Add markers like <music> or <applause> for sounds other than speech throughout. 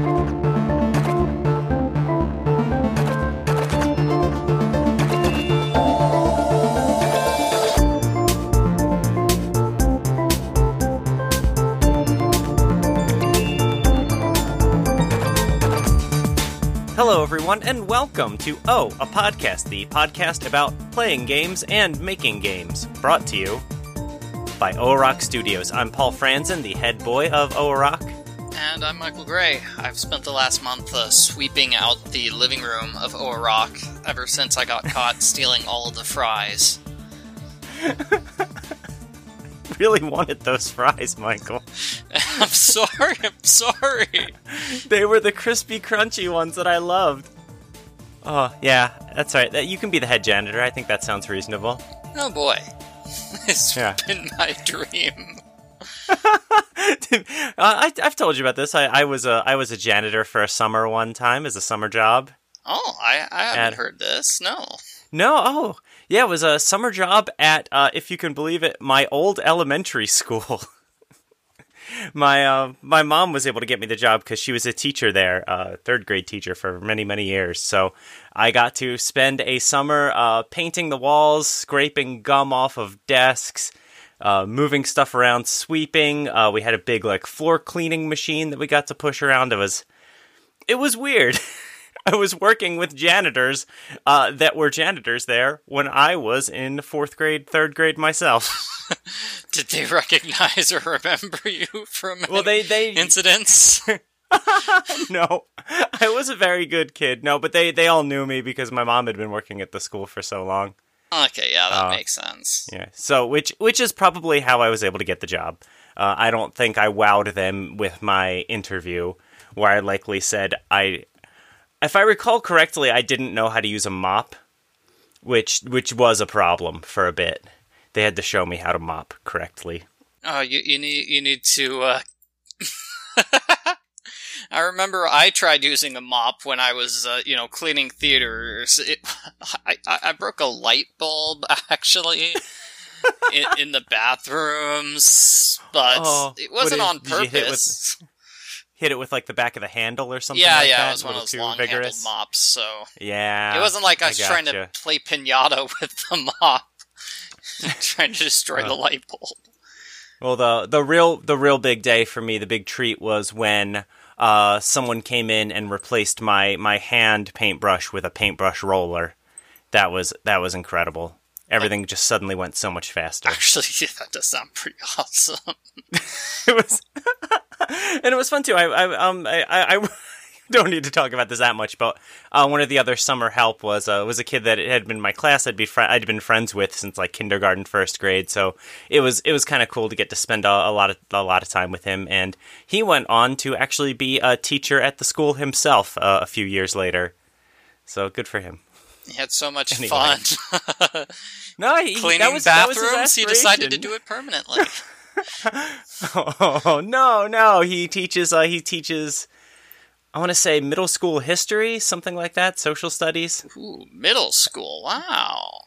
Hello, everyone, and welcome to Oh, a Podcast, the podcast about playing games and making games, brought to you by Rock Studios. I'm Paul Franzen, the head boy of Rock. And I'm Michael Gray. I've spent the last month uh, sweeping out the living room of Rock ever since I got caught <laughs> stealing all of the fries. <laughs> really wanted those fries, Michael. <laughs> I'm sorry, I'm sorry. they were the crispy, crunchy ones that I loved. Oh, yeah, that's right. You can be the head janitor. I think that sounds reasonable. Oh boy. It's yeah. been my dream. <laughs> I, have told you about this. I, I, was a I was a janitor for a summer one time as a summer job. Oh, I, I haven't and, heard this. No. No. Oh, yeah. It was a summer job at, uh, if you can believe it, my old elementary school. <laughs> my uh, my mom was able to get me the job because she was a teacher there, uh, third grade teacher for many many years. So I got to spend a summer uh, painting the walls, scraping gum off of desks, uh, moving stuff around, sweeping. Uh, we had a big like floor cleaning machine that we got to push around. It was it was weird. <laughs> I was working with janitors uh, that were janitors there when I was in fourth grade, third grade myself. <laughs> Did they recognize or remember you from well, they, they incidents? <laughs> no, I was a very good kid. No, but they they all knew me because my mom had been working at the school for so long. Okay, yeah, that uh, makes sense. Yeah, so which which is probably how I was able to get the job. Uh, I don't think I wowed them with my interview, where I likely said I, if I recall correctly, I didn't know how to use a mop, which which was a problem for a bit. They had to show me how to mop correctly. Oh, you you need you need to. Uh... <laughs> I remember I tried using a mop when I was, uh, you know, cleaning theaters. It, <laughs> I, I broke a light bulb <laughs> actually <laughs> in, in, the bathrooms, but oh, it wasn't on purpose. Hit it, with, hit it, with, like the back of the handle or something. Yeah, like yeah, that? it was one of those long handled mops. So yeah, it wasn't like I was I trying to play pinata with the mop, trying to destroy the light bulb. Well, the the real the real big day for me, the big treat was when uh, someone came in and replaced my my hand paintbrush with a paintbrush roller. That was that was incredible. Everything just suddenly went so much faster. <laughs> Actually, yeah, that does sound pretty <laughs> awesome. it was, <laughs> and it was fun too. I, I um I, I <laughs> don't need to talk about this that much, but uh, one of the other summer help was uh, was a kid that had been in my class. I'd be fr- I'd been friends with since like kindergarten, first grade. So it was it was kind of cool to get to spend a, a, lot of a lot of time with him. And he went on to actually be a teacher at the school himself uh, a few years later. So good for him. He had so much anyway. fun. <laughs> no, he, cleaning that was, bathrooms. That he decided to do it permanently. <laughs> oh no, no! He teaches. Uh, he teaches I want to say middle school history, something like that, social studies. Ooh, middle school. Wow.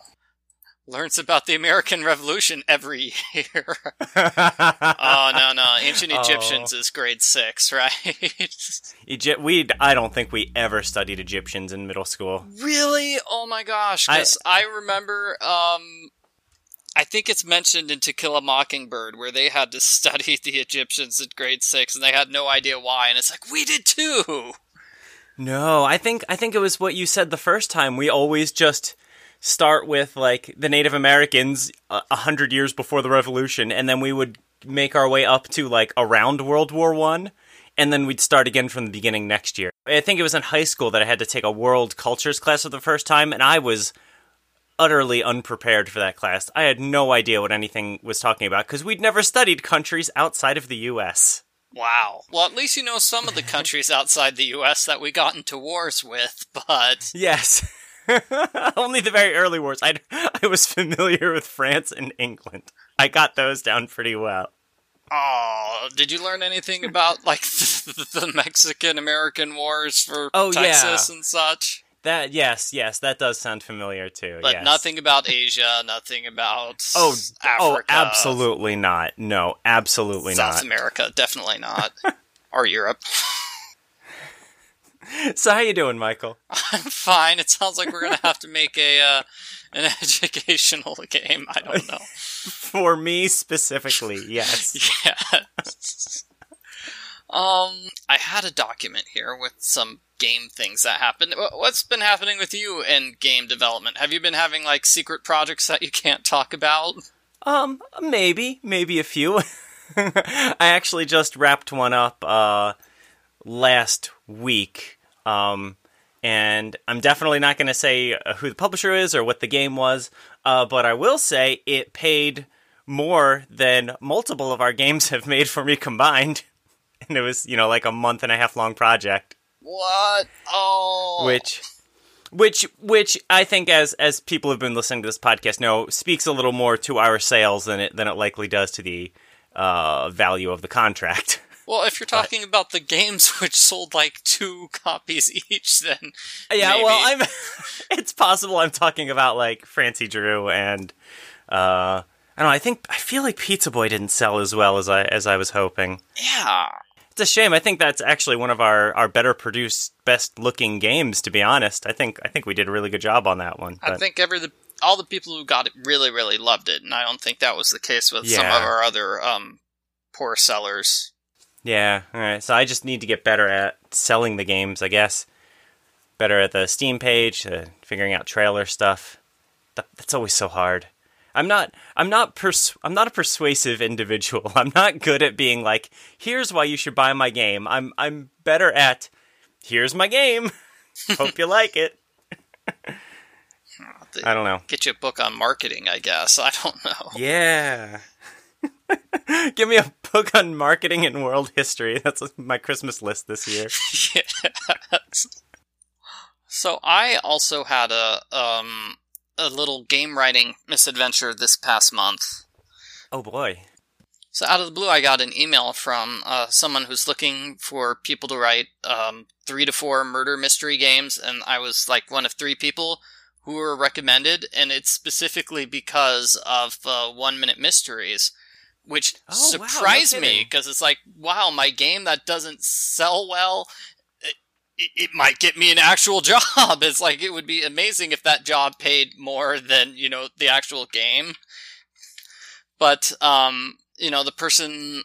Learns about the American Revolution every year. <laughs> oh no no! Ancient oh. Egyptians oh. is grade six, <laughs> right? Egypt. We I don't think we ever studied Egyptians in middle school. Really? Oh my gosh! Because I, I remember um, I think it's mentioned in To Kill a Mockingbird where they had to <laughs> study the Egyptians in grade six and they had no idea why, and it's like we did too. No, I think I think it was what you said the first time. We always just start with like the Native Americans uh, a hundred years before the Revolution, and then we would make our way up to like around World War One, and then we'd start again from the beginning next year. I think it was in high school that I had to take a world cultures class for the first time, and I was utterly unprepared for that class. I had no idea what anything was talking about because we'd never studied countries outside of the US. Wow. Well, at least you know some of the countries <laughs> outside the US that we got into wars with, but. Yes. <laughs> Only the very early wars. I I was familiar with France and England. I got those down pretty well. Oh, did you learn anything about like <laughs> the, the Mexican American wars for oh, Texas yeah. and such? That yes, yes, that does sound familiar too. But yes. nothing about Asia, nothing about oh, oh Africa. Oh, absolutely not. No, absolutely South not. South America, definitely not. <laughs> or Europe. So how you doing, Michael? <laughs> I'm fine. It sounds like we're gonna have to make a uh, an <laughs> educational game. I don't know. For me specifically, yes. Yeah. Um, I had a document here with some game things that happened. What's been happening with you in game development? Have you been having like secret projects that you can't talk about? Um, maybe, maybe a few. <laughs> I actually just wrapped one up uh last week. Um and I'm definitely not going to say uh, who the publisher is or what the game was, uh, but I will say it paid more than multiple of our <laughs> games have made for me combined. It was, you know, like a month and a half long project. What? Oh, which which which I think as as people who've been listening to this podcast know speaks a little more to our sales than it than it likely does to the uh, value of the contract. <laughs> Well, if you're talking about the games <laughs> which sold like two copies each, then yeah, maybe. well, I'm <laughs> it's possible I'm talking about like Francie Drew and uh I don't know, I think I feel like Pizza Boy didn't sell as well as I as I was hoping. yeah. It's a shame. I think that's actually one of our, our better produced, best looking games. To be honest, I think I think we did a really good job on that one. I think every the all the people who got it really really loved it, and I don't think that was the case with some of our other um poor sellers. Yeah, all right. So I just need to get better at selling the games, I guess. Better at the Steam page, uh, figuring out trailer stuff. That, that's always so hard. I'm not. I'm not. Pers- I'm not a persuasive individual. <laughs> I'm not good at being like, "Here's why you should buy my game." I'm. I'm better at, "Here's my game. <laughs> Hope you like it." <laughs> I don't know. Get you a book on marketing, I guess. I don't know. Yeah. Give me a book on marketing and world history. That's my Christmas list this year. yes. So I also had a um a little game writing misadventure this past month. Oh boy. So out of the blue, I got an email from uh, someone who's looking for people to write um, three to four murder mystery games, and I was like one of three people who were recommended, and it's specifically because of uh, one minute mysteries, which Oh, wow, no surprised me because it's like, wow, my game that doesn't sell well. It, might get me an actual <laughs> job. It's like it would be amazing if that job paid more than you know the actual game but um you know the person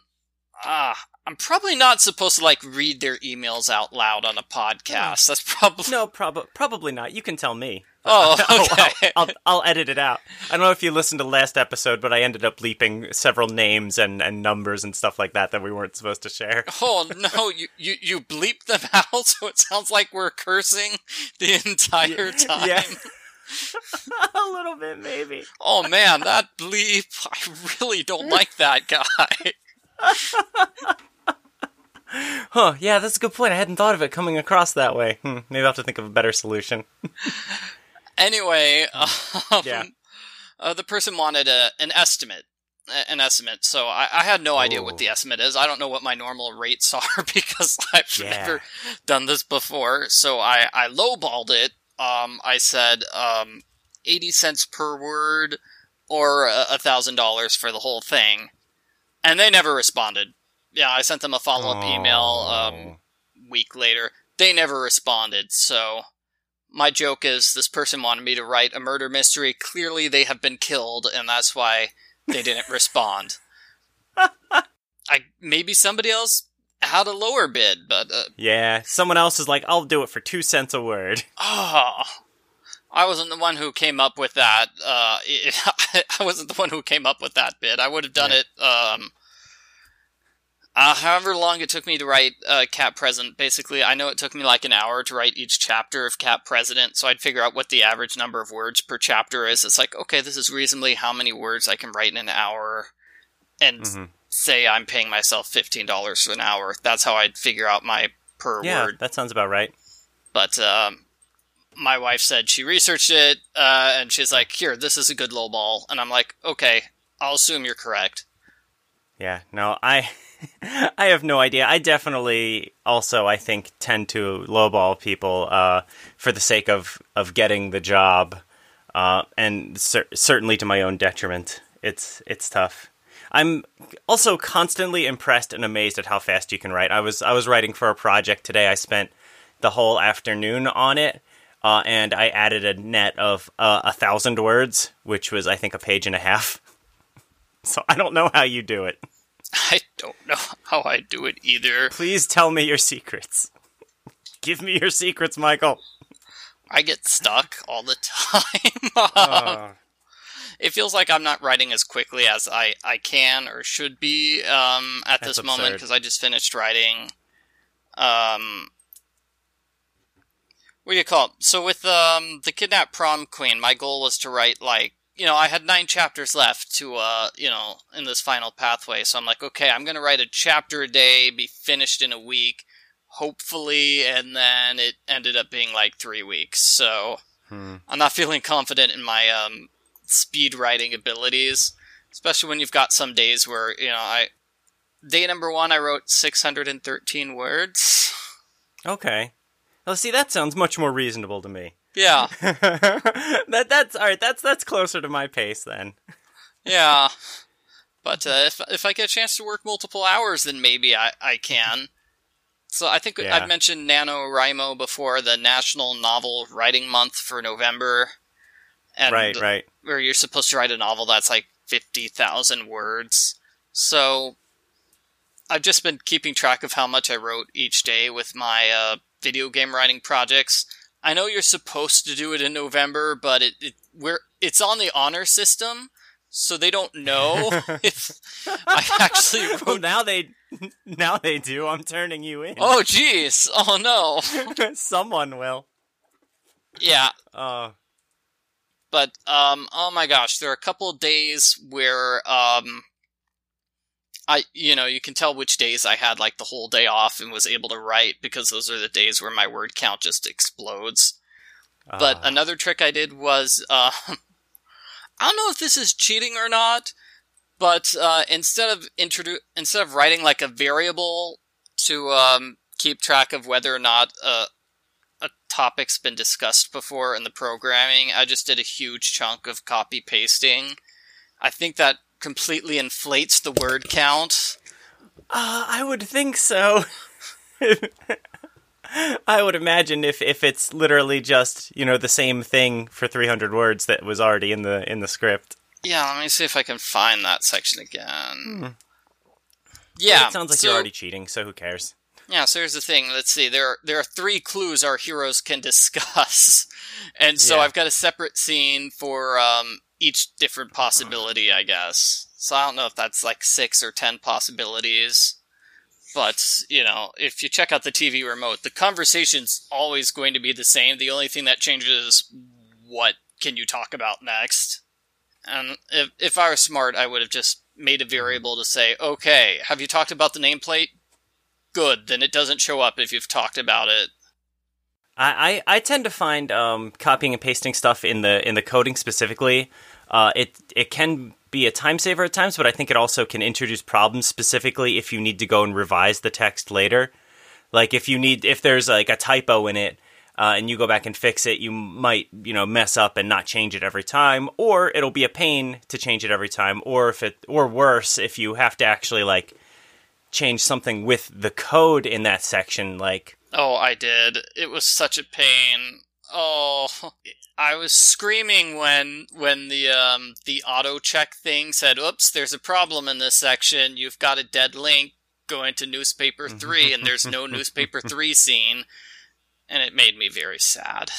ah i'm probably not supposed to like read their emails out loud on a podcast that's probably No, prob- probably not. You can tell me. oh <laughs> okay I'll, I'll, I'll edit it out. I don't know if you listened to last episode, but I ended up bleeping several names and, and numbers and stuff like that that we weren't supposed to share. <laughs> oh no you, you you bleep them <laughs> out so it sounds like we're cursing the entire time Yeah. a little bit, maybe. oh man that bleep i really don't like that guy Huh, yeah, that's a good point. I hadn't thought of it coming across that way. Hmm, maybe I'll have to think of a better solution. <laughs> Anyway, um, Yeah. uh, the person wanted a, an estimate. An estimate. So I, I had no idea what Oh. the estimate is. I don't know what my normal rates <laughs> are <laughs> because I've Yeah. never done this before. So I, I lowballed it. Um, I said um, 80 cents per word or a thousand dollars for the whole thing. And they never responded. Yeah, I sent them a follow up email um, Oh. week later. They never responded, so my joke is this person wanted me to write a murder mystery. Clearly, they have been killed, and that's why they didn't <laughs> respond. I maybe somebody else had a lower bid, but uh, Yeah, someone else is like, I'll do it for two cents a word. oh, <laughs> I wasn't the one who came up with that. Uh, <laughs> I wasn't the one who came up with that bid. I would have done Yeah. it. Um, uh, however long it took me to write uh, Cat President, basically, I know it took me like an hour to write each chapter of Cat President, so I'd figure out what the average number of words per chapter is. It's like, okay, this is reasonably how many words I can write in an hour, and Mhm. say I'm paying myself fifteen dollars for an hour. That's how I'd figure out my per Yeah, word. that sounds about right. But um, my wife said she researched it, uh, and she's like, "Here, this is a good lowball," and I'm like, "Okay, I'll assume you're correct." Yeah, no, I <laughs> I have no idea. I definitely also I think tend to lowball people uh, for the sake of of getting the job, uh, and cer- certainly to my own detriment. It's it's tough. I'm also constantly impressed and amazed at how fast you can write. I was I was writing for a project today. I spent the whole afternoon on it. Uh, and I added a net of uh, a thousand words, which was I think a page and a half. So I don't know how you do it. <laughs> I don't know how I do it either. Please tell me your secrets. Give me your secrets, Michael. I get stuck all the <laughs> time. <laughs> Uh, it feels like I'm not writing as quickly as I, I can or should be um, at That's this moment because I just finished writing. Um, what do you call it? So with um, the kidnapped prom queen, my goal was to write like you know I had nine chapters left to uh you know in this final pathway. So I'm like, okay, I'm gonna write a chapter a day, be finished in a week, hopefully, and then it ended up being like three weeks. So. hmm. I'm not <laughs> feeling confident in my um, speed writing abilities, especially when you've got some days where you know I. Day number one, I wrote 613 words. Okay. Well, see, that sounds much more reasonable to me. Yeah, <laughs> that that's all right. That's that's closer to my pace then. yeah. <laughs> But uh, if if I get a chance to work multiple hours, then maybe I, I can. So I think Yeah. I've mentioned NaNoWriMo before, the National Novel Writing Month for November. And right, right. where you're supposed to write a novel that's like 50,000 words. So I've just been keeping track of how much I wrote each day with my uh, video game writing projects. I know you're supposed to do it in November, but it, it we're it's on the honor system, so they don't know <laughs> if I actually Well, now they now they do. I'm turning you in. Oh, jeez! Oh no! <laughs> Someone will. Yeah, Uh, but um oh my gosh there are a couple of days where um i you know you can tell which days i had like the whole day off and was able to write because those are the days where my word count just explodes but uh, another trick i did was uh <laughs> i don't know if this is cheating or not but uh instead of introdu- instead of writing like a variable to um keep track of whether or not uh a topic's been discussed before in the programming. I just did a huge chunk of copy pasting. I think that completely inflates the word count. uh, I would think so. <laughs> I would imagine if if it's literally just you know the same thing for 300 words that was already in the in the script. Yeah, let me see if I can find that section again. Hmm. Yeah, it sounds like so, you're already cheating. So who cares? Yeah, so here's the thing. Let's see. There are, there are three clues our heroes can discuss, <laughs> and so Yeah. I've got a separate scene for um, each different possibility, I guess. So I don't know if that's like six or ten possibilities, but you know, if you check out the TV remote, the conversation's always going to be the same. The only thing that changes is what can you talk about next. And if if I were smart, I would have just made a variable to say, okay, have you talked about the nameplate? good, then it doesn't show up if you've talked about it. I, I, tend to find um, copying and pasting stuff in the in the coding specifically. Uh, it it can be a time saver at times, but I think it also can introduce problems specifically if you need to go and revise the text later. Like if you need if there's like a typo in it uh, and you go back and fix it, you might you know mess up and not change it every time, or it'll be a pain to change it every time, or if it or worse if you have to actually like change something with the code in that section, like Oh, I did. It was such a pain. Oh, I was screaming when when the um the auto check thing said, "Oops, there's a problem in this section. You've got a dead link. going to newspaper 3 and there's no <laughs> newspaper 3 scene." And it made me very sad.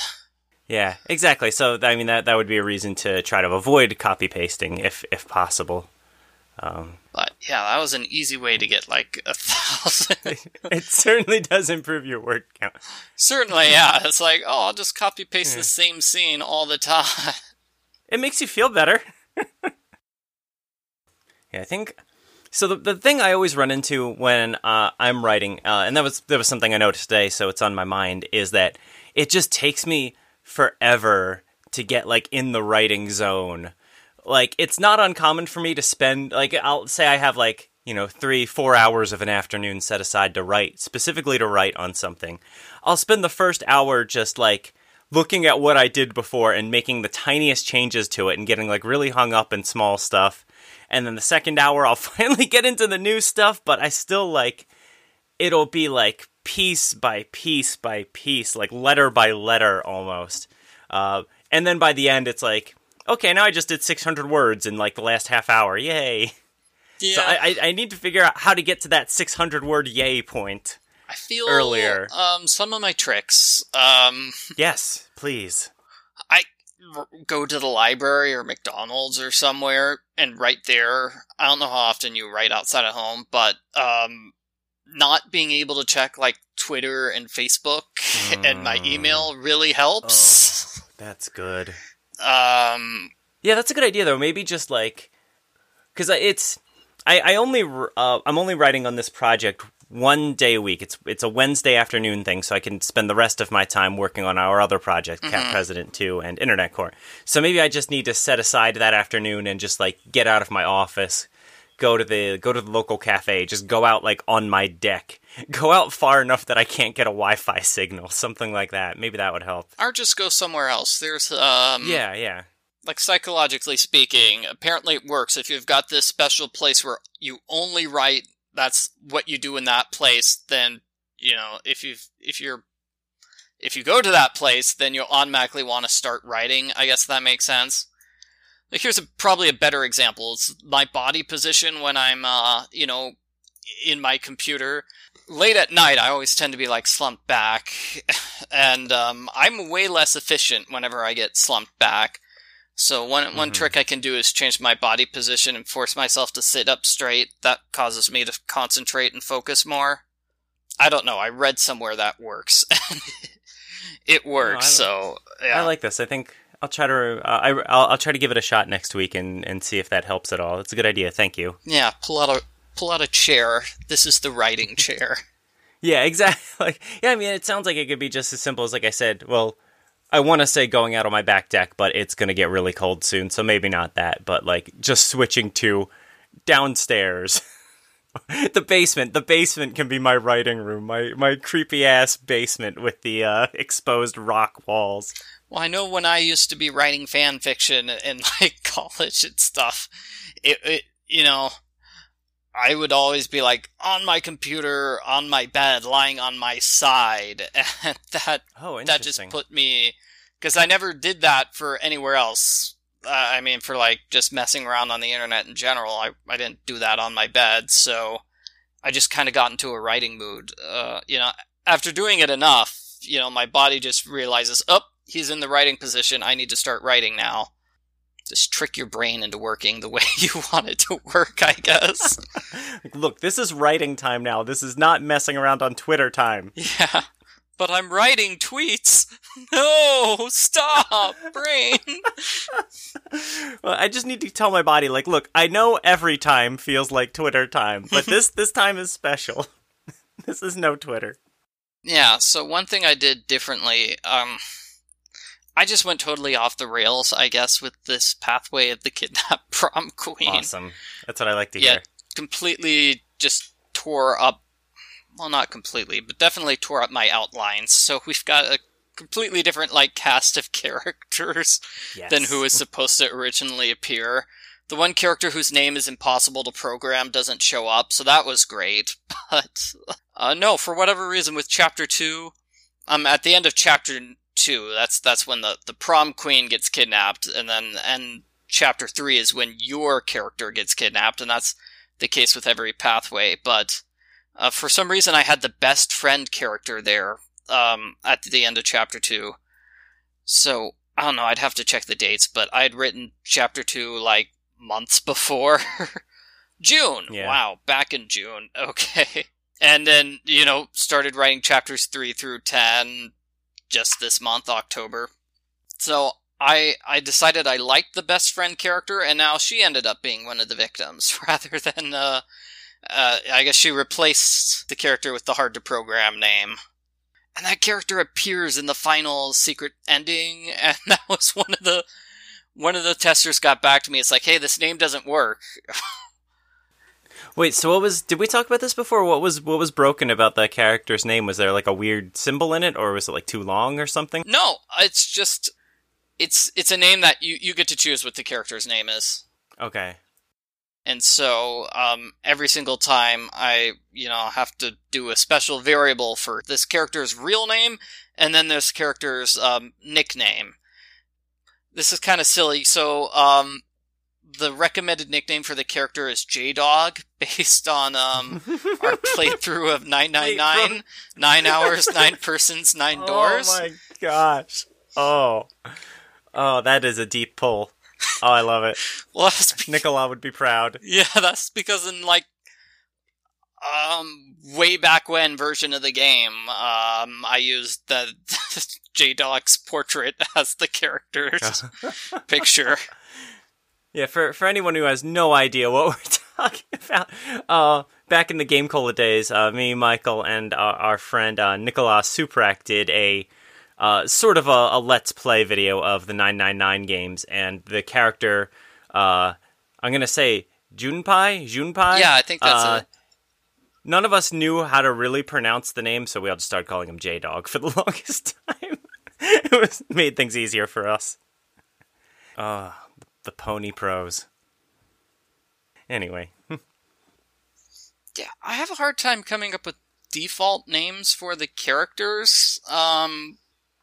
Yeah, exactly. So I mean that that would be a reason to try to avoid copy pasting if if possible. Um, But yeah, that was an easy way to get like a <laughs> thousand. <laughs> it certainly does improve your word count. Certainly, yeah. It's like, oh, I'll just copy paste the same scene all the time. <laughs> It makes you feel better. yeah, I think. So the the thing I always run into when uh, I'm writing, uh, and that was that was something I noticed today, so it's on my mind, is that it just takes me forever to get like in the writing zone. Like it's not uncommon for me to spend like I'll say I have like you know three four hours of an afternoon set aside to write specifically to write on something. I'll spend the first hour just like looking at what I did before and making the tiniest changes to it and getting like really hung up in small stuff. And then the second hour I'll <laughs> finally get into the new stuff, but I still like it'll be like piece by piece by piece, like letter by letter almost. Uh, and then by the end, it's like, okay, now I just did 600 words in like the last half hour. Yay! Yeah, So I, I, I need to figure out how to get to that 600 word yay point. I feel earlier. Um, some of my tricks. Um, Yes, please. I r- go to the library or McDonald's or somewhere and right there. I don't know how often you write outside of home, but um, not being able to check like Twitter and Facebook <laughs> and my Mm. email really helps. That's good. Um, Yeah, that's a good idea though. Maybe just like because it's I I only uh, I'm only writing on this project one day a week. It's it's a Wednesday afternoon thing, so I can spend the rest of my time working on our other project, Cat President Two and Internet Court. So maybe I just need to set aside that afternoon and just like get out of my office, go to the go to the local cafe, just go out like on my deck, <laughs> go out far enough that I can't get a Wi-Fi signal, something like that. Maybe that would help. or just go somewhere else. There's um, Yeah, yeah. like psychologically speaking, apparently it works. If you've got this special place where you only write, that's what you do in that place. Then you know if you if you're if you go to that place, then you'll automatically want to start writing. I guess that makes sense. Like here's a, probably a better example. It's my body position when I'm uh you know in my computer. Late at night, I always tend to be like slumped back, and um, I'm way less efficient whenever I get slumped back. So one one Mhm. trick I can do is change my body position and force myself to sit up straight. That causes me to concentrate and focus more. I don't know. I read somewhere that works. <laughs> it works. I so yeah. I like this. I think I'll try to uh, I, I'll, I'll try to give it a shot next week and, and see if that helps at all. It's a good idea. Thank you. yeah. Pull out a pull out a chair. This is the writing <laughs> chair. Yeah, exactly. <laughs> Like, yeah, I mean, it sounds like it could be just as simple as like I said. Well, I want to say going out on my back deck, but it's going to get really cold soon, so maybe not that. But like just switching to downstairs. <laughs> the basement. The basement can be my writing room. My my creepy ass basement with the uh, exposed rock walls. Well, I know when I used to be writing fan fiction in like college and stuff, it, it you know, I would always be like on my computer, on my bed, lying on my side, <laughs> and that Oh, that just put me because I never did that for anywhere else. Uh, I mean, for like just messing around on the internet in general, I I didn't do that on my bed, so I just kind of got into a writing mood. Uh, you know, after doing it enough, you know, my body just realizes, oh, he's in the writing position. I need to start writing now. Just trick your brain into working the <laughs> way you want it to work, I guess. <laughs> Look, this is writing time now. This is not messing around on Twitter time. yeah. But I'm writing tweets. <laughs> No, stop, brain. Well, I just need to tell my body, like, look, I know every time feels like Twitter time, but this this time is special. this is no Twitter. Yeah, so one thing I did differently, um, I just went totally off the rails, I guess, with this pathway of the <laughs> kidnapped prom queen. Awesome. That's what I like to Yeah, hear. completely just tore up, well, not completely, but definitely tore up my outlines. So we've got a completely different, like, cast of <laughs> characters Yes. than was <laughs> supposed to originally appear. The one character whose name is impossible to program doesn't show up, so that was great. But uh, no, for whatever reason, with chapter two, um, at the end of chapter two, that's that's when the the prom queen gets kidnapped, and then and chapter three is when your character gets kidnapped, and that's the case with every pathway. But uh, for some reason, I had the best friend character there um, at the end of chapter two. So I don't know. I'd have to check the dates, but I had written chapter two like months <laughs> before June. Yeah. Wow, back in June. <laughs> Okay, and then you know started writing chapters three through ten just this month, October. So I I decided I liked the best friend character, and now she ended up being one of the victims <laughs> rather than uh, uh I guess she replaced the character with the hard to program name. And that character appears in the final secret ending, <laughs> and that was one of the one of the testers got back to me. It's like, hey, this name doesn't work. <laughs> Wait, so what was? Did we talk about this before? What was what was broken about that character's name? Was there like a weird symbol in it, or was it like too long or something? No, it's just it's it's a name that you you get to choose what the character's name is. Okay. And so um, every single time I, you know, have to do a special variable for this character's real name and then this character's um, nickname. This is kind of silly. So um, the recommended nickname for the character is J Dog, <laughs> based on um, <laughs> our playthrough of 999, Wait, nine hours, nine persons, nine <laughs> doors. Oh my gosh! Oh, oh, that is a deep pull. Oh, I love it. well, that's be- Nicola would be proud. Yeah, that's because in like um way back when version of the game, um I used the J Dog's portrait as the character's picture. Yeah, for for anyone who has no idea what <laughs> we're talking about, uh, back in the Game Cola days, uh, me, Michael, and our, our friend uh, Nicolas Suprak did a uh, sort of a, a, let's play video of the 999 games, and the character, uh, I'm gonna say Junpei, Junpei. Yeah, I think that's uh, it. None of us knew how to really pronounce the name, so we all just started calling him J Dog for the <laughs> longest time. it was made things easier for us. Uh, the Pony Pros. Anyway. <laughs> yeah, I have a hard time coming up with default names for the characters. Um,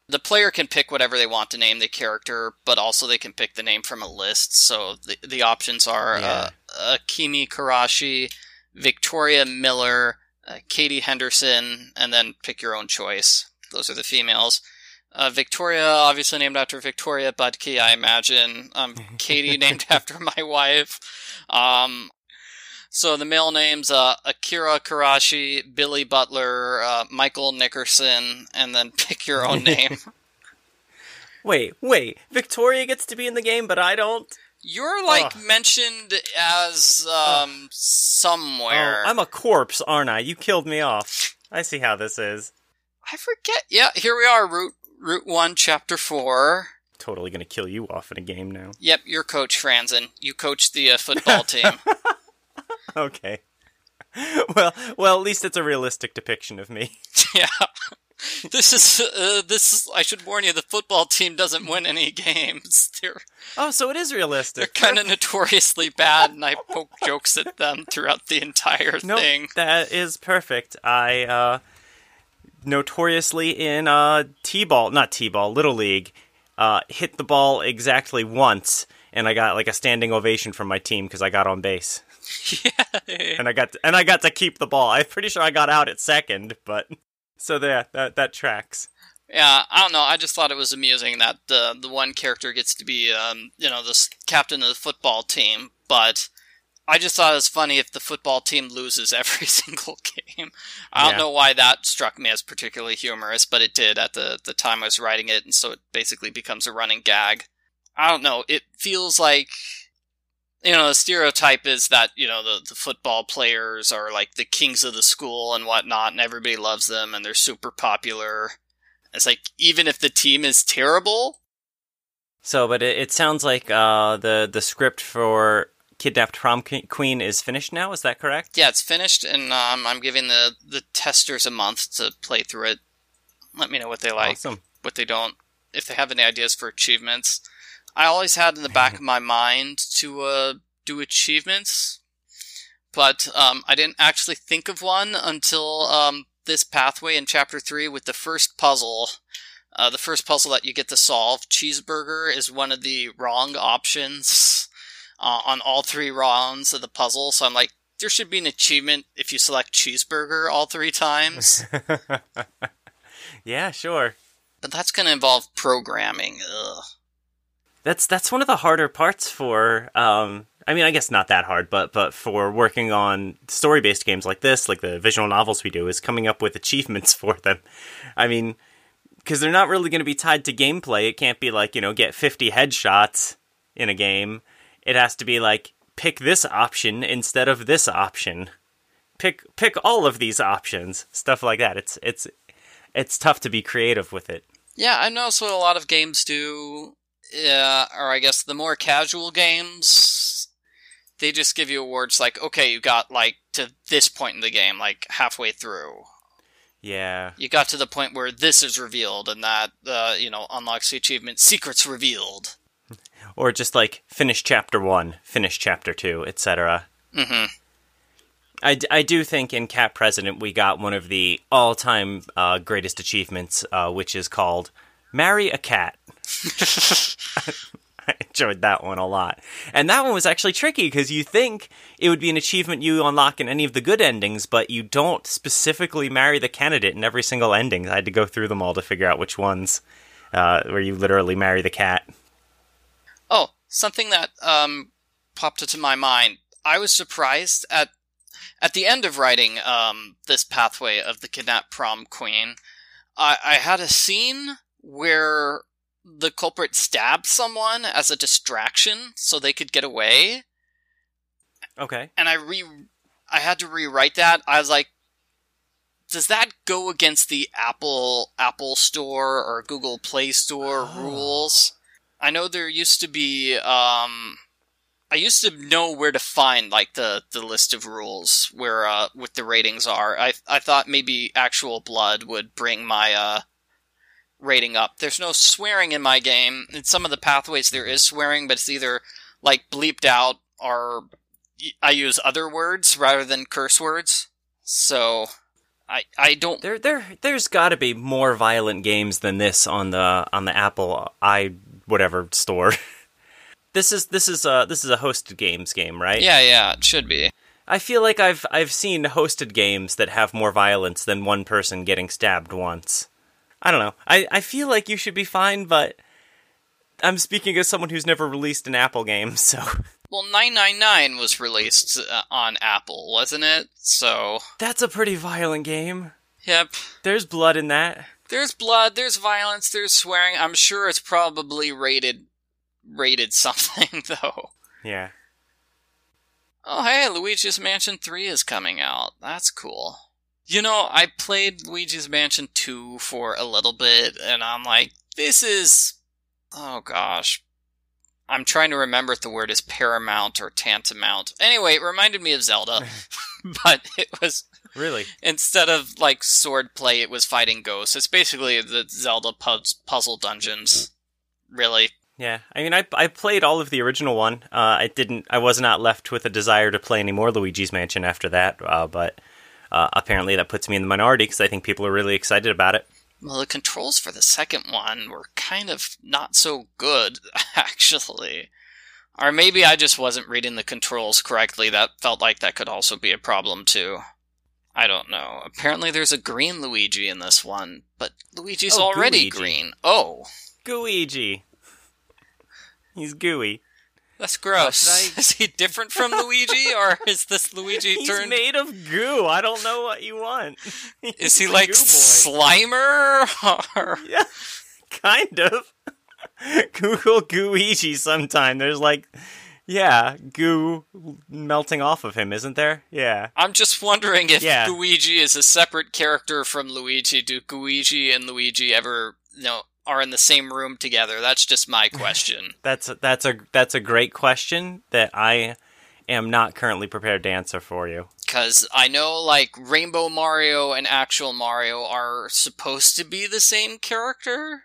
the player can pick whatever they want to name the character, but also they can pick the name from a list. So the the options are yeah. uh, Akemi Karashi, Victoria Miller, uh, Katie Henderson, and then pick your own choice. Those are the females. Uh, Victoria, obviously named after Victoria Budke, I imagine. Um, <laughs> Katie, named <laughs> after my wife. Um, so the male names uh, Akira Karashi, Billy Butler, uh, Michael Nickerson, and then <laughs> pick your own name. wait, wait. Victoria gets to be in the game, but I don't. You're like Ugh. mentioned as um, somewhere. Oh, I'm a corpse, aren't I? You killed me off. I see how this is. I forget. Yeah, here we are, Route Route 1, Chapter 4. Totally gonna kill you off in a game now. Yep, you're Coach Franzen. You coach the uh, football <laughs> team. okay. Well, well, at least it's a realistic depiction of me. <laughs> yeah. This is uh, this. Is, I should warn you: the football team doesn't win any games. <laughs> They're oh, so it is realistic. They're kind of notoriously bad, and I poke jokes at them throughout the entire nope, thing. That is perfect. I uh, notoriously in uh, t-ball, not t-ball, little league, uh, hit the ball exactly once, and I got like a standing ovation from my team because I got on base. yeah, and I got to, and I got to keep the ball. I'm pretty sure I got out at second, but so there, that that tracks. Yeah, I don't know. I just thought it was amusing that the the one character gets to be, um, you know, the captain of the football team, but I just thought it was funny if the football team loses every <laughs> single game. I don't yeah. know why that struck me as particularly humorous, but it did at the, the time I was writing it, and so it basically becomes a running gag. I don't know. It feels like, you know, the stereotype is that, you know, the, the football players are like the kings of the school and whatnot, and everybody loves them, and they're super popular. It's like, even if the team is terrible. So, but it, it sounds like uh, the, the script for Kidnapped Prom Queen is finished now. Is that correct? Yeah, it's finished, and um, I'm giving the the testers a month to play through it. Let me know what they like, awesome. what they don't, if they have any ideas for achievements. I always had in the back of my mind to uh, do achievements, but um, I didn't actually think of one until um, this pathway in chapter three with the first puzzle. Uh, the first puzzle that you get to solve, cheeseburger, is one of the wrong options uh, on all three rounds of the puzzle. So I'm like, there should be an achievement if you select cheeseburger all three times. <laughs> yeah, sure. But that's going to involve programming. Ugh. That's that's one of the harder parts for. Um, I mean, I guess not that hard, but but for working on story based games like this, like the visual novels we do, is coming up with achievements <laughs> for them. I mean, because they're not really going to be tied to gameplay. It can't be like you know get fifty headshots in a game it has to be like pick this option instead of this option. Pick pick all of these options, stuff like that. It's it's it's tough to be creative with it. Yeah, I know what a lot of games do. Yeah, or I guess the more casual games, they just give you awards like, okay, you got like to this point in the game, like halfway through. Yeah. You got to the point where this is revealed, and that uh, you know unlocks the achievement "Secrets Revealed." Or just like finish chapter one, finish chapter two, etc. hmm I, d- I do think in Cat President we got one of the all time uh, greatest achievements, uh, which is called Marry a Cat. <laughs> I enjoyed that one a lot. And that one was actually tricky because you think it would be an achievement you unlock in any of the good endings, but you don't specifically marry the candidate in every single ending. I had to go through them all to figure out which ones uh, where you literally marry the cat. Oh, something that um, popped into my mind. I was surprised at at the end of writing um, this pathway of the kidnapped prom queen. I, I had a scene where the culprit stabbed someone as a distraction so they could get away, Okay. and I re I had to rewrite that. I was like, does that go against the Apple Apple Store or Google Play Store Oh. rules? I know there used to be um I used to know where to find like the, the list of rules where uh what the ratings are. I I thought maybe actual blood would bring my uh rating up. There's no swearing in my game. In some of the pathways there is swearing, but it's either like bleeped out or I use other words rather than curse words. So I I don't There, there, there's got to be more violent games than this on the on the Apple i whatever store. <laughs> this is this is a this is a hosted games game, right? Yeah, yeah, it should be. I feel like I've I've seen hosted games that have more violence than one person getting stabbed once. I don't know. I, I feel like you should be fine, but I'm speaking as someone who's never released an Apple game, <laughs> so Well, 999 was released uh, on Apple, wasn't it? So, that's a pretty violent game. yep. There's blood in that. There's blood, there's violence, there's swearing. I'm sure it's probably rated rated <laughs> something though. Yeah. Oh, hey, Luigi's Mansion 3 is coming out. That's cool. You know, I played Luigi's Mansion 2 for a little bit, and I'm like, this is. Oh gosh. I'm trying to remember if the word is paramount or tantamount. Anyway, it reminded me of Zelda, <laughs> <laughs> but it was. Really? Instead of, like, sword play, it was fighting ghosts. It's basically the Zelda puz- puzzle dungeons. Really. Yeah, I mean, I I played all of the original one. Uh, I didn't. I was not left with a desire to play any more Luigi's Mansion after that. Uh, but uh, apparently, that puts me in the minority because I think people are really excited about it. Well, the controls for the second one were kind of not so good, <laughs> actually. Or maybe I just wasn't reading the controls correctly. That felt like that could also be a problem, too. I don't know. Apparently, there's a green Luigi in this one, but Luigi's Oh, already Gooigi. green. Oh, Gooigi. He's gooey. that's gross. I- <laughs> Is he different from Luigi, or is this Luigi turned <laughs> He's turned? made of goo. I don't know what you want. <laughs> Is he like. Slimer? Or... Yeah, kind of. Google Gooigi sometime. There's like, yeah, goo melting off of him, isn't there? Yeah. I'm just wondering if Yeah. Gooigi is a separate character from Luigi. Do Gooigi and Luigi ever, you know, are in the same room together? That's just my <laughs> question. That's a, that's a that's a great question that I am not currently prepared to answer for you. Because I know, like, Rainbow Mario and actual Mario are supposed to be the same character.